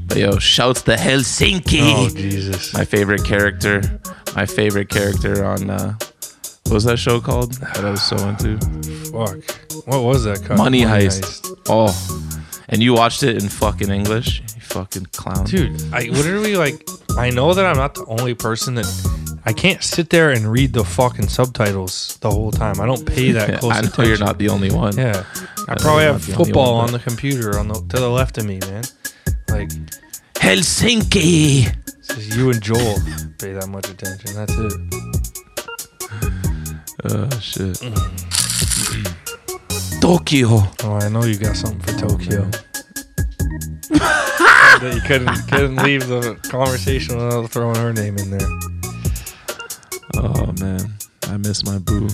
But yo, shouts to Helsinki. Oh Jesus! my favorite character. My favorite character on uh, what was that show called that I was so into? Fuck. What was that? Called? Money, Heist. Oh, and you watched it in fucking English? You fucking clown, Dude, I literally like. I know that I'm not the only person that. I can't sit there and read the fucking subtitles the whole time. I don't pay that close I know attention. you're not the only one. Yeah, I know probably have the football one, on the computer on the to the left of me, man. Like Helsinki. it's just you and Joel pay that much attention. That's it. Oh shit. Tokyo. Oh, I know you got something for Tokyo. that you couldn't couldn't leave the conversation without throwing her name in there. Oh man, I miss my boo.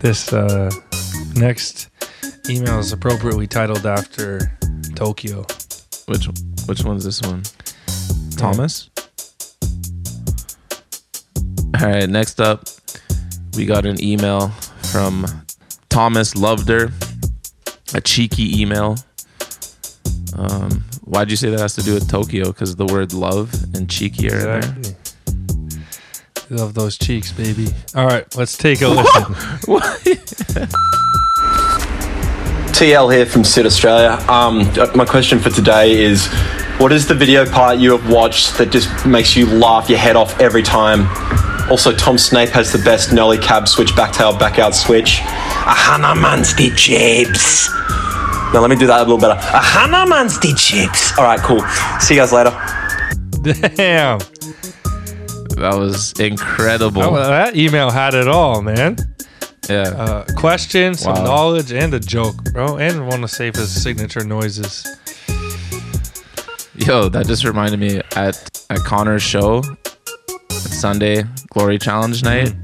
This uh, next email is appropriately titled after Tokyo. Which which one's this one? Thomas. All right. Next up, we got an email from Thomas Loved her. A cheeky email. Um, why'd you say that has to do with Tokyo? Because the word love and cheeky are in there. Love those cheeks, baby. All right, let's take a listen. TL here from Sid Australia. Um, my question for today is what is the video part you have watched that just makes you laugh your head off every time? Also, Tom Snape has the best Nollie cab switch backtail back out switch. Ahana Mansti chips. Now, let me do that a little better. Ahana Mansti chips. All right, cool. See you guys later. Damn. That was incredible. Oh, that email had it all, man. yeah. Uh, question, some Wow. knowledge, and a joke, bro. And one of Safa's signature noises. Yo, that just reminded me at at Connor's show, Sunday Glory Challenge night.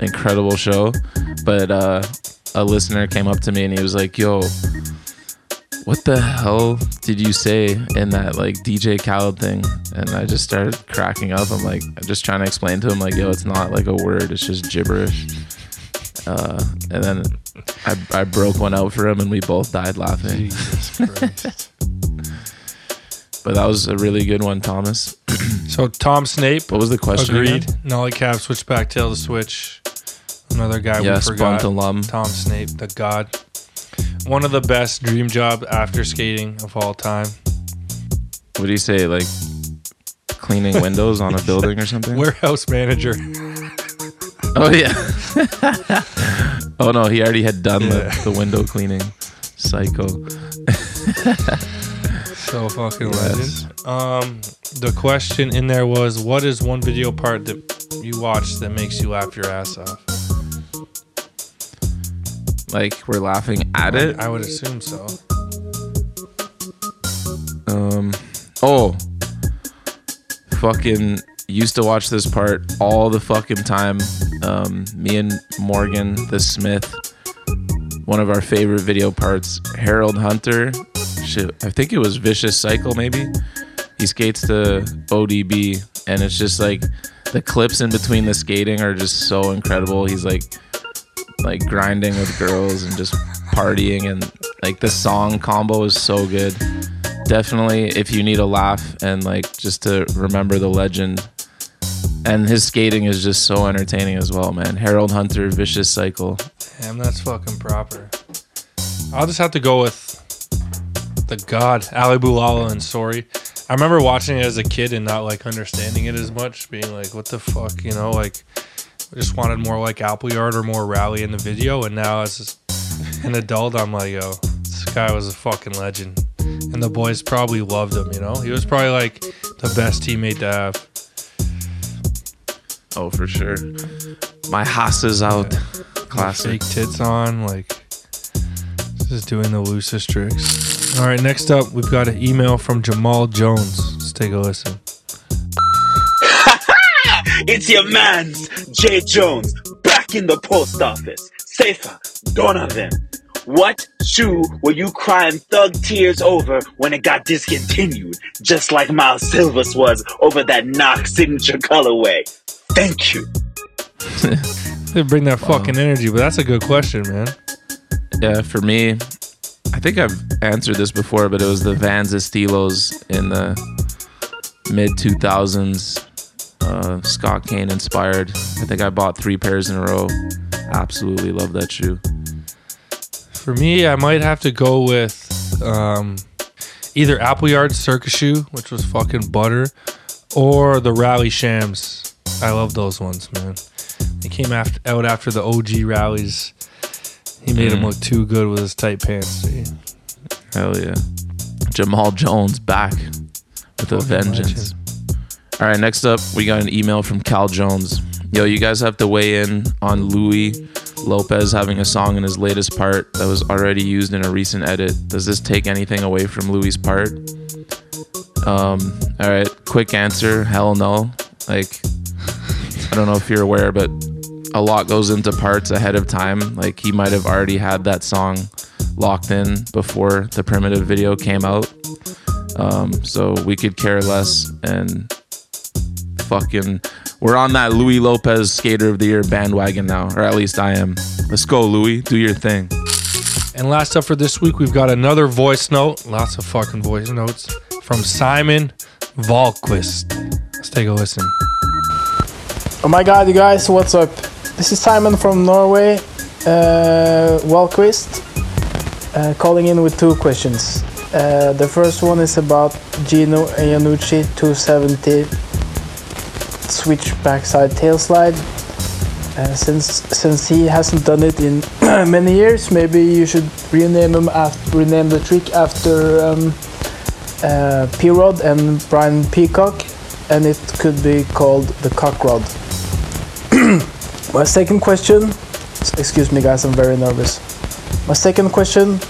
Incredible show. But uh, a listener came up to me and he was like, "Yo, what the hell did you say in that like DJ Khaled thing?" And I just started cracking up. I'm like, I'm just trying to explain to him like, "Yo, it's not like a word. It's just gibberish." Uh, and then I, I broke one out for him and we both died laughing. But that was a really good one, Thomas. so Tom Snape What was the question? agreed. again? Nollie Cab switch back tail to switch. Another guy Yes, we forgot. Alum. Tom Snape, the god. One of the best dream job after skating of all time. What do you say? Like cleaning windows on a building or something? Warehouse manager. Oh yeah. oh no, he already had done Yeah. the, the window cleaning. Psycho. So fucking Yes. legend. Um, the question in there was, what is one video part that you watch that makes you laugh your ass off? Like we're laughing at it. I would assume so. Um. Oh. Fucking used to watch this part all the fucking time. Um, me and Morgan the Smith. One of our favorite video parts. Harold Hunter. Shit, I think it was Vicious Cycle. Maybe he skates to ODB, and it's just like the clips in between the skating are just so incredible. He's like like grinding with girls and just partying and like the song combo is so good definitely if you need a laugh and like just to remember the legend and his skating is just so entertaining as well man harold hunter vicious cycle Damn, that's fucking proper. I'll just have to go with the God, Ali Boulala and Sorry. I remember watching it as a kid and not like understanding it as much, being like, what the fuck, you know, like I just wanted more like Appleyard or more Rowley in the video. And now as an adult, I'm like, yo, this guy was a fucking legend. And the boys probably loved him, you know? He was probably like the best teammate to have. oh for sure my is out Fake classic tits on, like just doing the loosest tricks. All right, next up, we've got an email from Jamal Jones. Let's take a listen. It's your man's Jay Jones back in the post office. Safa, Donovan. What shoe were you crying thug tears over when it got discontinued? Just like Miles Silvas was over that Knox signature colorway. Thank you. They bring that fucking energy, but that's a good question, man. Yeah, for me, I think I've answered this before, but it was the Vans Estilos in the mid 2000s. Uh, Scott Kane inspired. I think I bought three pairs in a row. Absolutely love that shoe. For me, I might have to go with um, either Appleyard Circus Shoe, which was fucking butter, or the Rowley Shams. I love those ones, man. They came after, out after the OG Rowleys. He made them Mm. look too good with his tight pants. dude. Hell yeah. Jamal Jones back with a Fucking vengeance. All right, next up, we got an email from Cal Jones. Yo, you guys have to weigh in on Louis Lopez having a song in his latest part that was already used in a recent edit. Does this take anything away from Louis' part? Um, all right, quick answer hell no. Like, I don't know if you're aware, but a lot goes into parts ahead of time. Like, he might have already had that song locked in before the primitive video came out. Um, so we could care less and fucking we're on that Louis Lopez skater of the year bandwagon now, or at least I am. Let's go, Louis. Do your thing. And last up for this week, we've got another voice note. Lots of fucking voice notes from Simon Valquist. Let's take a listen. Oh my god, you guys, what's up? This is Simon from Norway, uh, Walquist, uh, calling in with two questions. Uh, the first one is about Gino Iannucci 270 switch backside tail slide. Uh, since since he hasn't done it in many years, maybe you should rename him after rename the trick after um, uh, P-Rod and Brian Peacock, and it could be called the cock rod. My second question, excuse me guys, I'm very nervous. My second question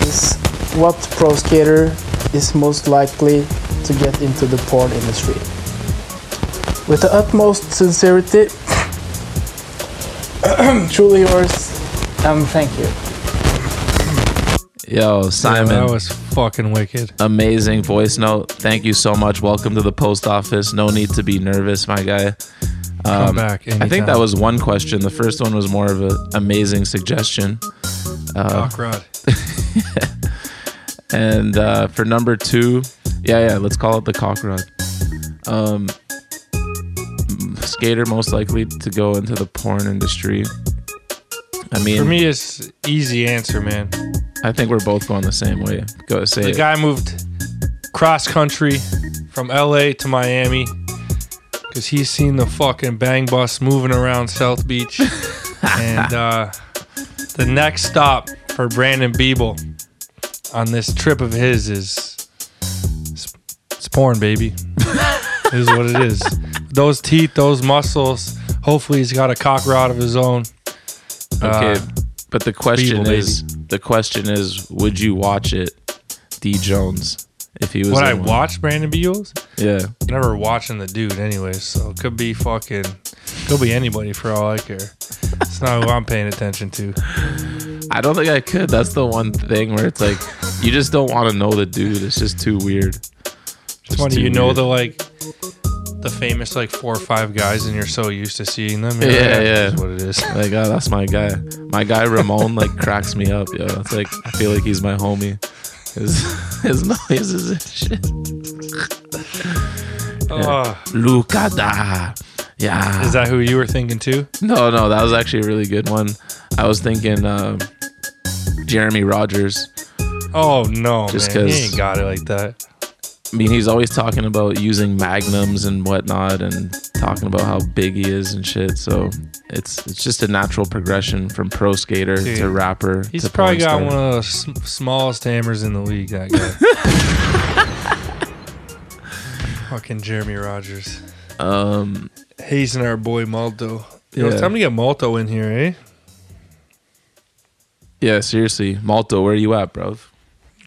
is what pro skater is most likely to get into the porn industry? With the utmost sincerity, truly yours, and thank you. Yo, Simon. that was fucking wicked. Amazing voice note. Thank you so much. Welcome to the post office. No need to be nervous, my guy. Um, Come back I think that was one question. The first one was more of an amazing suggestion. Uh, Cock rod. and uh, for number two, yeah, yeah, let's call it the cock rod. Um, skater most likely to go into the porn industry. I mean, For me, it's easy answer, man. I think we're both going the same way. Go say The it. guy moved cross country from LA to Miami because he's seen the fucking bang bus moving around South Beach. and uh, the next stop for Brandon Biebel on this trip of his is it's, it's porn, baby. is what it is. Those teeth, those muscles. Hopefully, he's got a cock rod of his own. Okay, Uh, but the question Biebel, is, the question is, would you watch it, D Jones, if he was? Would I in one? watch Brandon Beals? Yeah. Never watching the dude, anyways. So it could be fucking, could be anybody for all I care. It's not who I'm paying attention to. I don't think I could. That's the one thing where it's like you just don't want to know the dude. It's just too weird. It's Just funny, you know weird. the like, the famous like four or five guys, and you're so used to seeing them. Yeah, You're like, yeah. "That's what it is. Like, oh, that's my guy. My guy Ramon like cracks me up. Yo, it's like I feel like he's my homie. His his noises and shit. Oh. Luca da. Yeah. Is that who you were thinking too? No, no, that was actually a really good one. I was thinking um, Jeremy Rogers. Oh no, Just man, He ain't got it like that. I mean, he's always talking about using magnums and whatnot, and talking about how big he is and shit. So it's it's just a natural progression from pro skater Dude, to rapper. He's to probably got one of the sm- smallest hammers in the league. That guy. Fucking Jeremy Rogers. Um, hazing our boy Malto. Yo, it's Yeah. time to get Malto in here, eh? Yeah, seriously, Malto, where are you at, bro?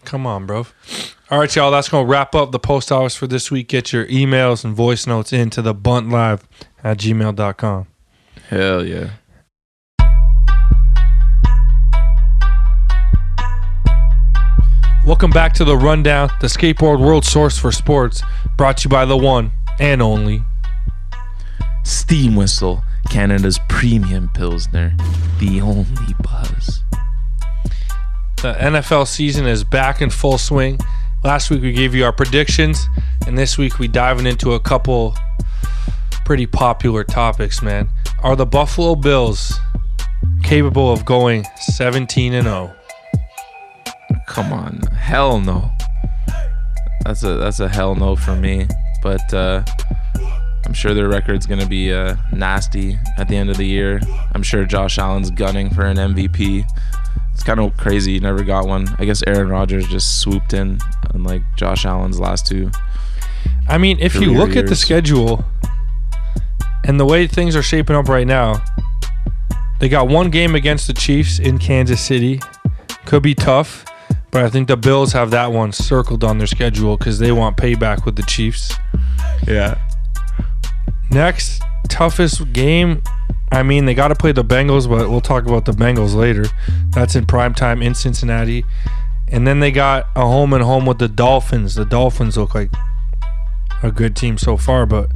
Come on, bro. All right, y'all. That's going to wrap up the post office for this week. Get your emails and voice notes into the bunt live at gmail.com. Hell yeah. Welcome back to the Rundown, the skateboard world source for sports, brought to you by the one and only. Steam Whistle, Canada's premium pilsner, the only buzz. The NFL season is back in full swing. Last week we gave you our predictions, and this week we diving into a couple pretty popular topics, man. Are the Buffalo Bills capable of going 17 and oh? 0? Come on, hell no. That's a that's a hell no for me. But uh, I'm sure their record's gonna be uh, nasty at the end of the year. I'm sure Josh Allen's gunning for an MVP. It's kind of crazy. Never got one. I guess Aaron Rodgers just swooped in, unlike Josh Allen's last two. I mean, if you look at the schedule and the way things are shaping up right now, they got one game against the Chiefs in Kansas City. Could be tough, but I think the Bills have that one circled on their schedule because they want payback with the Chiefs. Yeah. Next, toughest game. I mean, they got to play the Bengals, but we'll talk about the Bengals later. That's in prime time in Cincinnati. And then they got a home and home with the Dolphins. The Dolphins look like a good team so far, but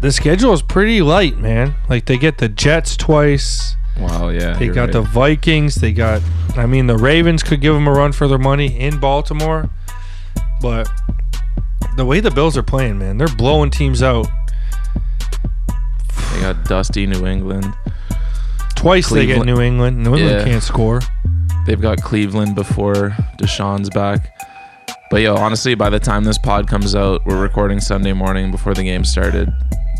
the schedule is pretty light, man. Like they get the Jets twice. Wow. Yeah. They got right. the Vikings. They got, I mean, the Ravens could give them a run for their money in Baltimore. But the way the Bills are playing, man, they're blowing teams out. They got dusty New England. Twice they get New England. New England Yeah. can't score. They've got Cleveland before Deshaun's back. But yo, honestly, by the time this pod comes out, we're recording Sunday morning before the game started.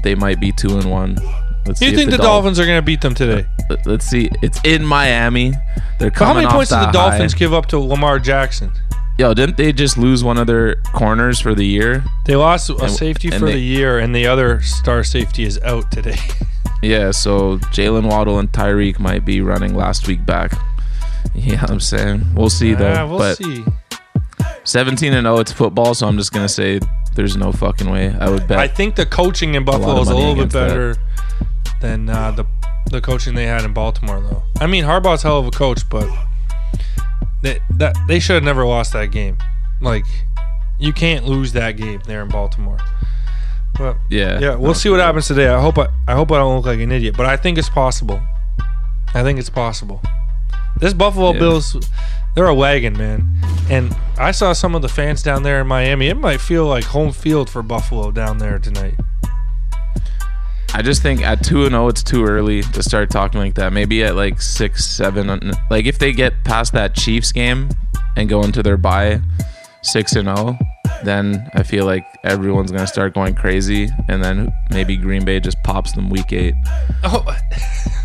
They might be two and one. Let's Do you think the, Dolph- Dolphins are going to beat them today? Uh, let- Let's see. It's in Miami. They're But how many off points did the Dolphins high. give up to Lamar Jackson? Yo, didn't they just lose one of their corners for the year? They lost a And- safety and for they- the year, and the other star safety is out today. Yeah, so Jaylen Waddle and Tyreek might be running last week back. Yeah, I'm saying we'll see though. Yeah, we'll but see. 17 and 0, it's football, so I'm just gonna say there's no fucking way. I would bet. I think the coaching in Buffalo is a little bit against that. better than uh, the the coaching they had in Baltimore, though. I mean, Harbaugh's hell of a coach, but they that they should have never lost that game. Like, you can't lose that game there in Baltimore. But yeah, yeah, we'll see what happens today. I hope I, I hope I don't look like an idiot, but I think it's possible. I think it's possible. This Buffalo Yeah. Bills, they're a wagon, man. And I saw some of the fans down there in Miami. It might feel like home field for Buffalo down there tonight. I just think at two and zero, it's too early to start talking like that. Maybe at like six, seven, like if they get past that Chiefs game and go into their bye six and zero, then I feel like everyone's gonna start going crazy, and then maybe Green Bay just pops them week eight. Oh,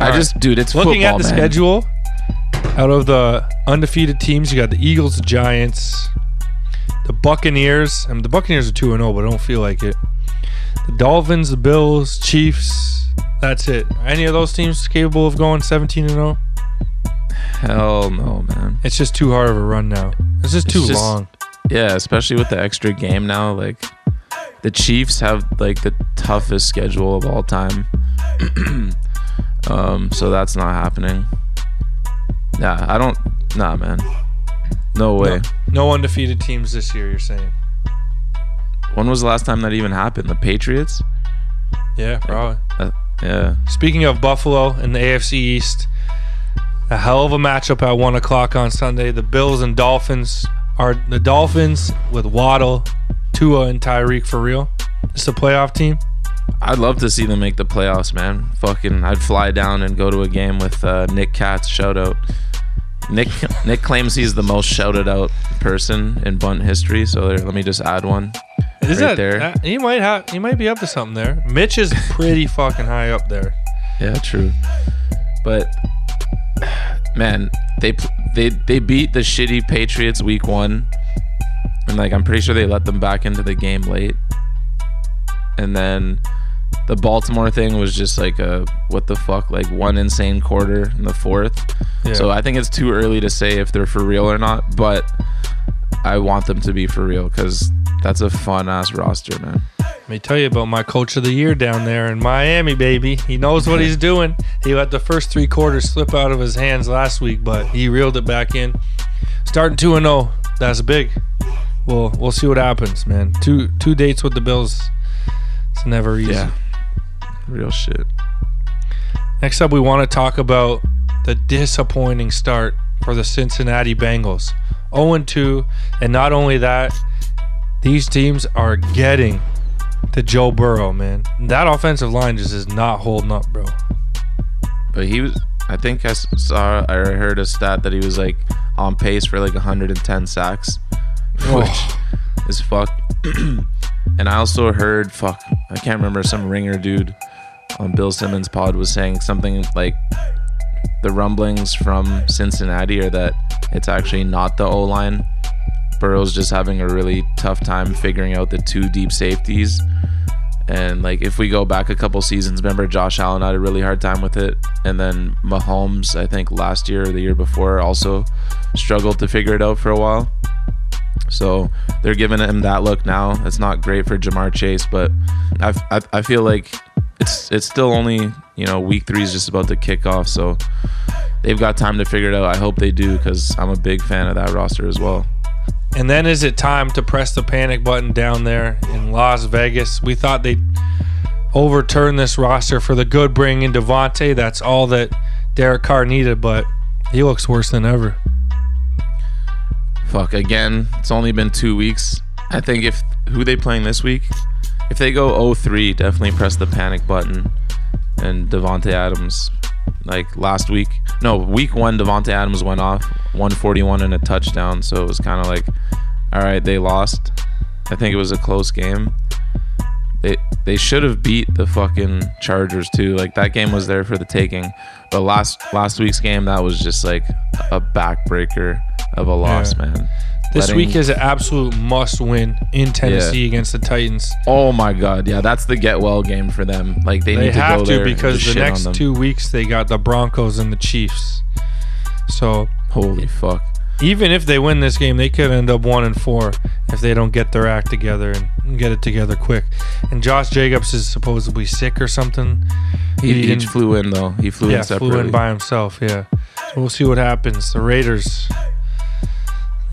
I right. just, dude, it's looking at the man. schedule. Out of the undefeated teams, you got the Eagles, the Giants, the Buccaneers. I mean, the Buccaneers are two and zero, but I don't feel like it. The Dolphins, the Bills, Chiefs. That's it. Are any of those teams capable of going seventeen and zero? Hell no, man. It's just too hard of a run now. It's just It's too just- long. Yeah, especially with the extra game now. Like the Chiefs have like the toughest schedule of all time. um, so that's not happening. Yeah, I don't. Nah, man. No way. No undefeated teams this year. You're saying? When was the last time that even happened? The Patriots? Yeah, probably. Uh, yeah. Speaking of Buffalo and the AFC East, a hell of a matchup at one o'clock on Sunday. The Bills and Dolphins are the Dolphins with Waddle, Tua, and Tyreek for real. It's a playoff team. I'd love to see them make the playoffs, man. Fucking, I'd fly down and go to a game with uh, Nick Katz. Shout out. Nick Nick claims he's the most shouted out person in bunt history. So there, let me just add one. Is right that there. uh, he might have he might be up to something there. Mitch is pretty fucking high up there. Yeah, true. But man, they they they beat the shitty Patriots week one, and like I'm pretty sure they let them back into the game late. And then the Baltimore thing was just like a what the fuck, like one insane quarter in the fourth. Yeah. So I think it's too early to say if they're for real or not, but I want them to be for real because that's a fun ass roster, man. Let me tell you about my coach of the year down there in Miami, baby. He knows what he's doing. He let the first three quarters slip out of his hands last week, but he reeled it back in. Starting two and zero, that's big. Well, we'll see what happens, man. Two two dates with the Bills. It's never easy. Yeah. Real shit. Next up, we want to talk about the disappointing start for the Cincinnati Bengals. 0 2. And not only that, these teams are getting to Joe Burrow, man. That offensive line just is not holding up, bro. But he was. I think I saw. I heard a stat that he was like on pace for like 110 sacks, oh. which is fuck. and I also heard fuck. I can't remember some ringer dude on Bill Simmons' pod was saying something like the rumblings from Cincinnati are that it's actually not the O line. Burrow's just having a really tough time figuring out the two deep safeties. And like if we go back a couple seasons, remember Josh Allen had a really hard time with it, and then Mahomes, I think last year or the year before, also struggled to figure it out for a while. So they're giving him that look now. It's not great for Ja'Marr Chase, but I, I, I feel like it's it's still only you know week three is just about to kick off, so they've got time to figure it out. I hope they do because I'm a big fan of that roster as well. And then is it time to press the panic button down there in Las Vegas? We thought they'd overturn this roster for the good, bringing Davante. That's all that Derek Carr needed, but he looks worse than ever. Fuck again. It's only been two weeks. I think if who they playing this week, if they go 0-3, definitely press the panic button. And Davante Adams, like last week, no week one, Davante Adams went off 141 and a touchdown. So it was kind of like, all right, they lost. I think it was a close game. They they should have beat the fucking Chargers too. Like that game was there for the taking. But last last week's game, that was just like a backbreaker of a loss, Yeah. man. This Letting- week is an absolute must win in Tennessee Yeah. against the Titans. Oh my god, yeah, that's the get well game for them. Like they, They, need to have to because the next two weeks they got the Broncos and the Chiefs. So holy fuck. Even if they win this game, they could end up one and four if they don't get their act together and get it together quick. And Josh Jacobs is supposedly sick or something. He, he, didn't- flew in though. He flew yeah, in separately. flew in by himself. Yeah, so we'll see what happens. The Raiders,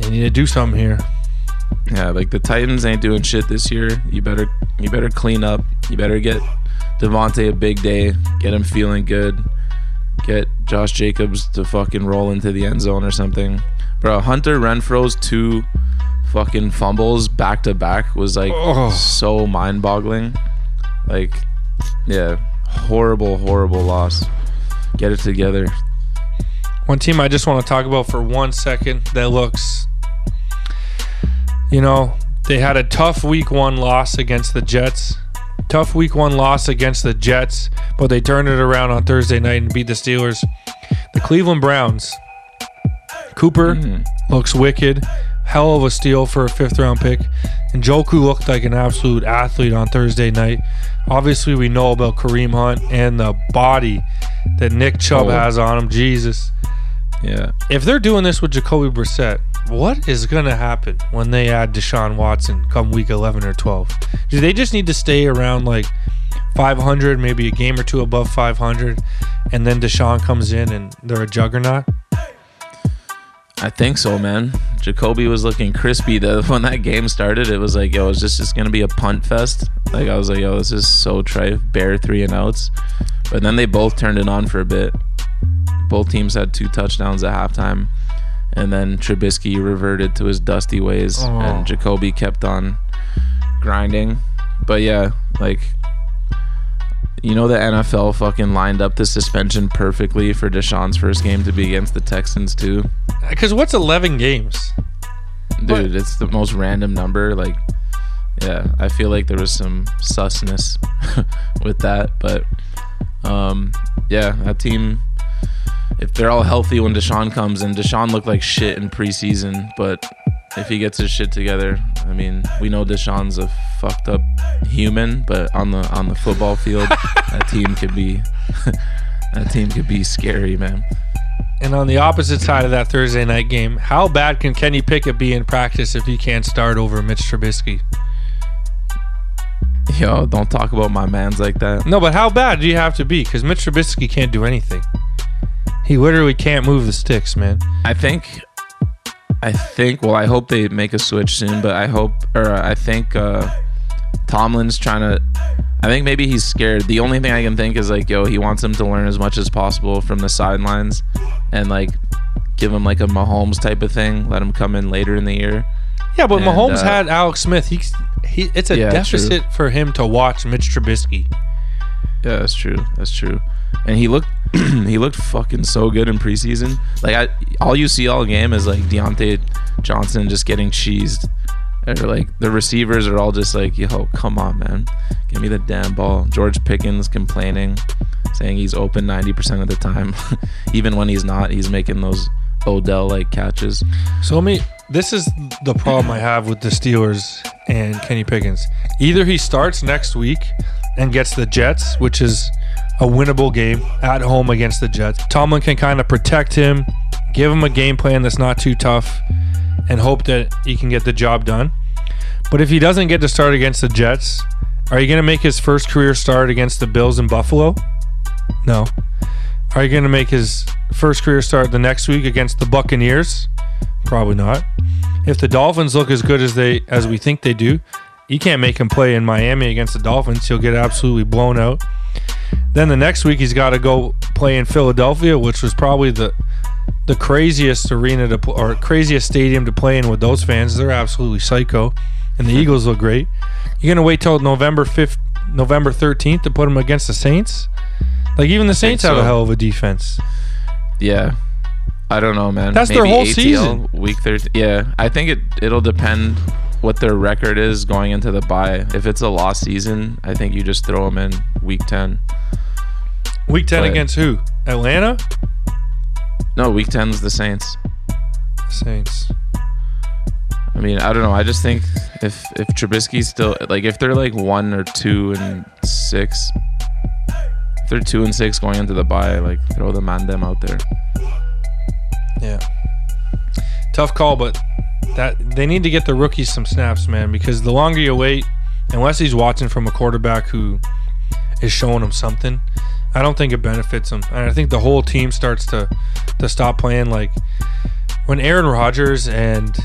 they need to do something here. Yeah, like the Titans ain't doing shit this year. You better you better clean up. You better get Davante a big day. Get him feeling good. Get Josh Jacobs to fucking roll into the end zone or something. Bro, Hunter Renfrow's two fucking fumbles back to back was like so mind boggling. Like, yeah, horrible, horrible loss. Get it together. One team I just want to talk about for one second that looks, you know, they had a tough week one loss against the Jets. Tough week one loss against the Jets, but they turned it around on Thursday night and beat the Steelers. The Cleveland Browns. Cooper hmm. looks wicked. Hell of a steal for a fifth round pick. And Njoku looked like an absolute athlete on Thursday night. Obviously, we know about Kareem Hunt and the body that Nick Chubb Oh. has on him. Jesus. Yeah. If they're doing this with Jacoby Brissett, what is going to happen when they add Deshaun Watson come week 11 or 12? Do they just need to stay around like 500, maybe a game or two above 500, and then Deshaun comes in and they're a juggernaut? I think so, man. Jacoby was looking crispy. The when that game started, it was like, yo, is this just gonna be a punt fest? Like I was like, yo, this is so trife. Bare three and outs. But then they both turned it on for a bit. Both teams had two touchdowns at halftime. And then Trubisky reverted to his dusty ways Oh. and Jacoby kept on grinding. But yeah, like you know the NFL fucking lined up the suspension perfectly for Deshaun's first game to be against the Texans too. Because what's 11 games? Dude, it's the most random number. Like, yeah, I feel like there was some susness with that, but um, yeah, that team. If they're all healthy when Deshaun comes, and Deshaun looked like shit in preseason, but if he gets his shit together, I mean, we know Deshaun's a fucked up human, but on the on the football field, that team could be that team could be scary, man. And on the opposite side of that Thursday night game, how bad can Kenny Pickett be in practice if he can't start over Mitch Trubisky? Yo, don't talk about my man's like that. No, but how bad do you have to be? Because Mitch Trubisky can't do anything. He literally can't move the sticks, man. I think, I think. Well, I hope they make a switch soon, but I hope, or I think, uh, Tomlin's trying to. I think maybe he's scared. The only thing I can think is like, yo, he wants him to learn as much as possible from the sidelines, and like give him like a Mahomes type of thing. Let him come in later in the year. Yeah, but And, Mahomes uh, had Alex Smith. He, he it's a Yeah, true. deficit for him to watch Mitch Trubisky. Yeah, that's true. That's true. And he looked he looked fucking so good in preseason. Like I all you see all game is like Diontae Johnson just getting cheesed. Or like the receivers are all just like, yo, come on, man. Give me the damn ball. George Pickens complaining, saying he's open 90% of the time. Even when he's not, he's making those Odell like catches. So let me. This is the problem I have with the Steelers and Kenny Pickens. Either he starts next week and gets the Jets, which is a winnable game at home against the Jets. Tomlin can kind of protect him, give him a game plan that's not too tough, and hope that he can get the job done. But if he doesn't get to start against the Jets, are you going to make his first career start against the Bills in Buffalo? No. Are you going to make his first career start the next week against the Buccaneers? Probably not. If the Dolphins look as good as they as we think they do, you can't make him play in Miami against the Dolphins. He'll get absolutely blown out. Then the next week he's got to go play in Philadelphia, which was probably the the craziest arena to pl- or craziest stadium to play in with those fans. They're absolutely psycho, and the Eagles look great. You're gonna wait till November fifth, November thirteenth to put him against the Saints. Like even the Saints have a hell of a defense. Yeah. I don't know, man. That's their whole season. Week 13. Yeah. I think it it'll depend what their record is going into the bye. If it's a lost season, I think you just throw them in week 10. Week ten But- against who? Atlanta. No, week ten 10's the Saints. Saints. I mean, I don't know. I just think if if Trubisky's still like if they're like 1 or 2 and 6 if they're 2 and 6 going into the bye, like throw the Mandem out there. Yeah. Tough call, but that they need to get the rookies some snaps, man, because the longer you wait, unless he's watching from a quarterback who is showing him something, I don't think it benefits him. And I think the whole team starts to to stop playing like when Aaron Rodgers and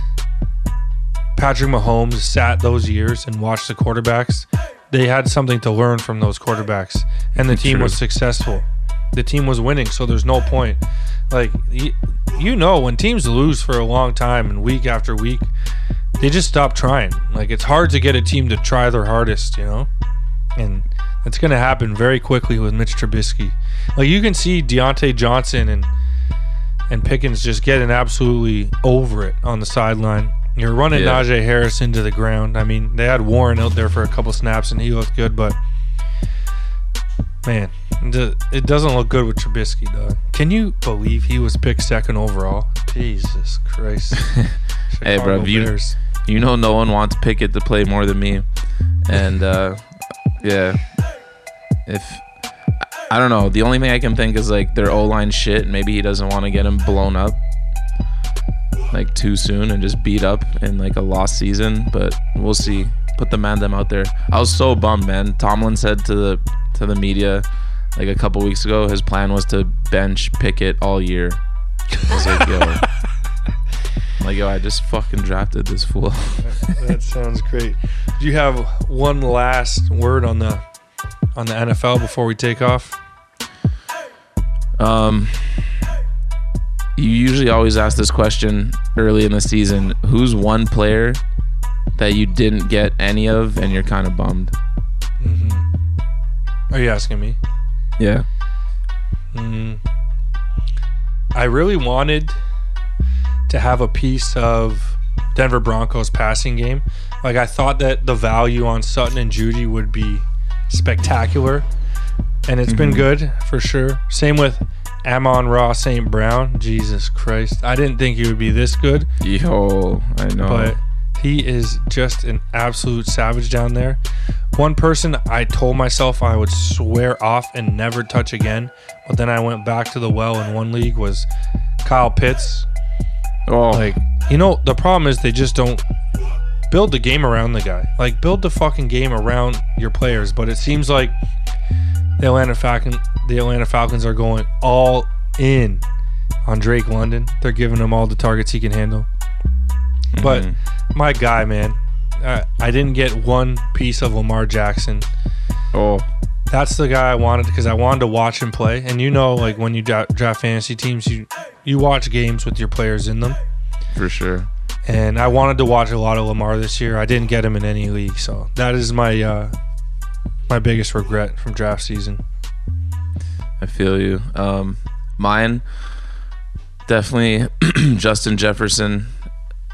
Patrick Mahomes sat those years and watched the quarterbacks, they had something to learn from those quarterbacks, and the team was successful. The team was winning, so there's no point. Like you, you know, when teams lose for a long time and week after week, they just stop trying. Like it's hard to get a team to try their hardest, you know, and it's going to happen very quickly with Mitch Trubisky. Like you can see Diontae Johnson and and Pickens just getting absolutely over it on the sideline. You're running Yeah. Najee Harris into the ground. I mean, they had Warren out there for a couple snaps and he looked good, but man, it doesn't look good with Trubisky, dog. Can you believe he was picked second overall? Jesus Christ. Hey, bro, you, you know no one wants Pickett to play more than me, and uh, yeah, if I don't know, the only thing I can think is like their O line shit. and Maybe he doesn't want to get him blown up like too soon and just beat up in like a lost season. But we'll see. Put the man them out there. I was so bummed, man. Tomlin said to the to the media like a couple weeks ago, his plan was to bench Pickett all year. I was like, yo. Like yo, I just fucking drafted this fool. that sounds great. Do you have one last word on the on the NFL before we take off? Um, you usually always ask this question early in the season. Who's one player that you didn't get any of, and you're kind of bummed? Are you asking me? Yeah. Mm. I really wanted to have a piece of Denver Broncos passing game. Like I thought that the value on Sutton and Jeudy would be spectacular, and it's been Mhm. good for sure. Same with Amon-Ra St. Brown. Jesus Christ, I didn't think he would be this good. Yo, I know. But he is just an absolute savage down there. One person I told myself I would swear off and never touch again, but then I went back to the well in one league was Kyle Pitts. Oh, Like, you know, the problem is they just don't build the game around the guy. Like, build the fucking game around your players. But it seems like the Atlanta Falcon, the Atlanta Falcons are going all in on Drake London. They're giving him all the targets he can handle. But Mhm. my guy, man, uh, I didn't get one piece of Lamar Jackson. Oh, That's the guy I wanted because I wanted to watch him play. And you know, like when you dra- draft fantasy teams, you you watch games with your players in them. for sure. And I wanted to watch a lot of Lamar this year. I didn't get him in any league, so that is my uh, my biggest regret from draft season. I feel you. Um, mine, definitely Justin Jefferson.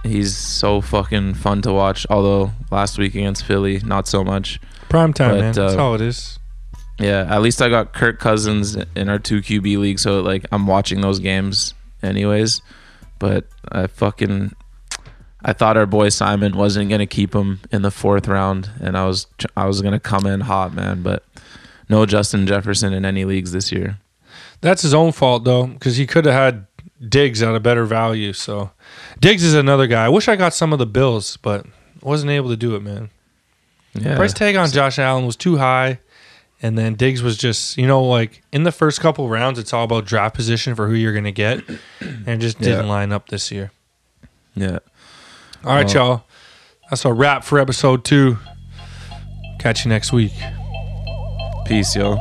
He's so fucking fun to watch. Although last week against Philly, not so much. Prime time, But, man. That's uh, all it is. Yeah, at least I got Kirk Cousins in our two QB league, so like I'm watching those games anyways. But I fucking I thought our boy Simon wasn't gonna keep him in the fourth round, and I was I was gonna come in hot, man. But no Justin Jefferson in any leagues this year. That's his own fault though, because he could have had Diggs at a better value. So Diggs is another guy. I wish I got some of the Bills, but wasn't able to do it, man. Yeah, Price tag on Josh Allen was too high, and then Diggs was just you know like in the first couple rounds, it's all about draft position for who you're gonna get, and it just didn't Yeah. line up this year. Yeah. All right, Well- y'all. That's a wrap for episode two. Catch you next week. Peace, yo.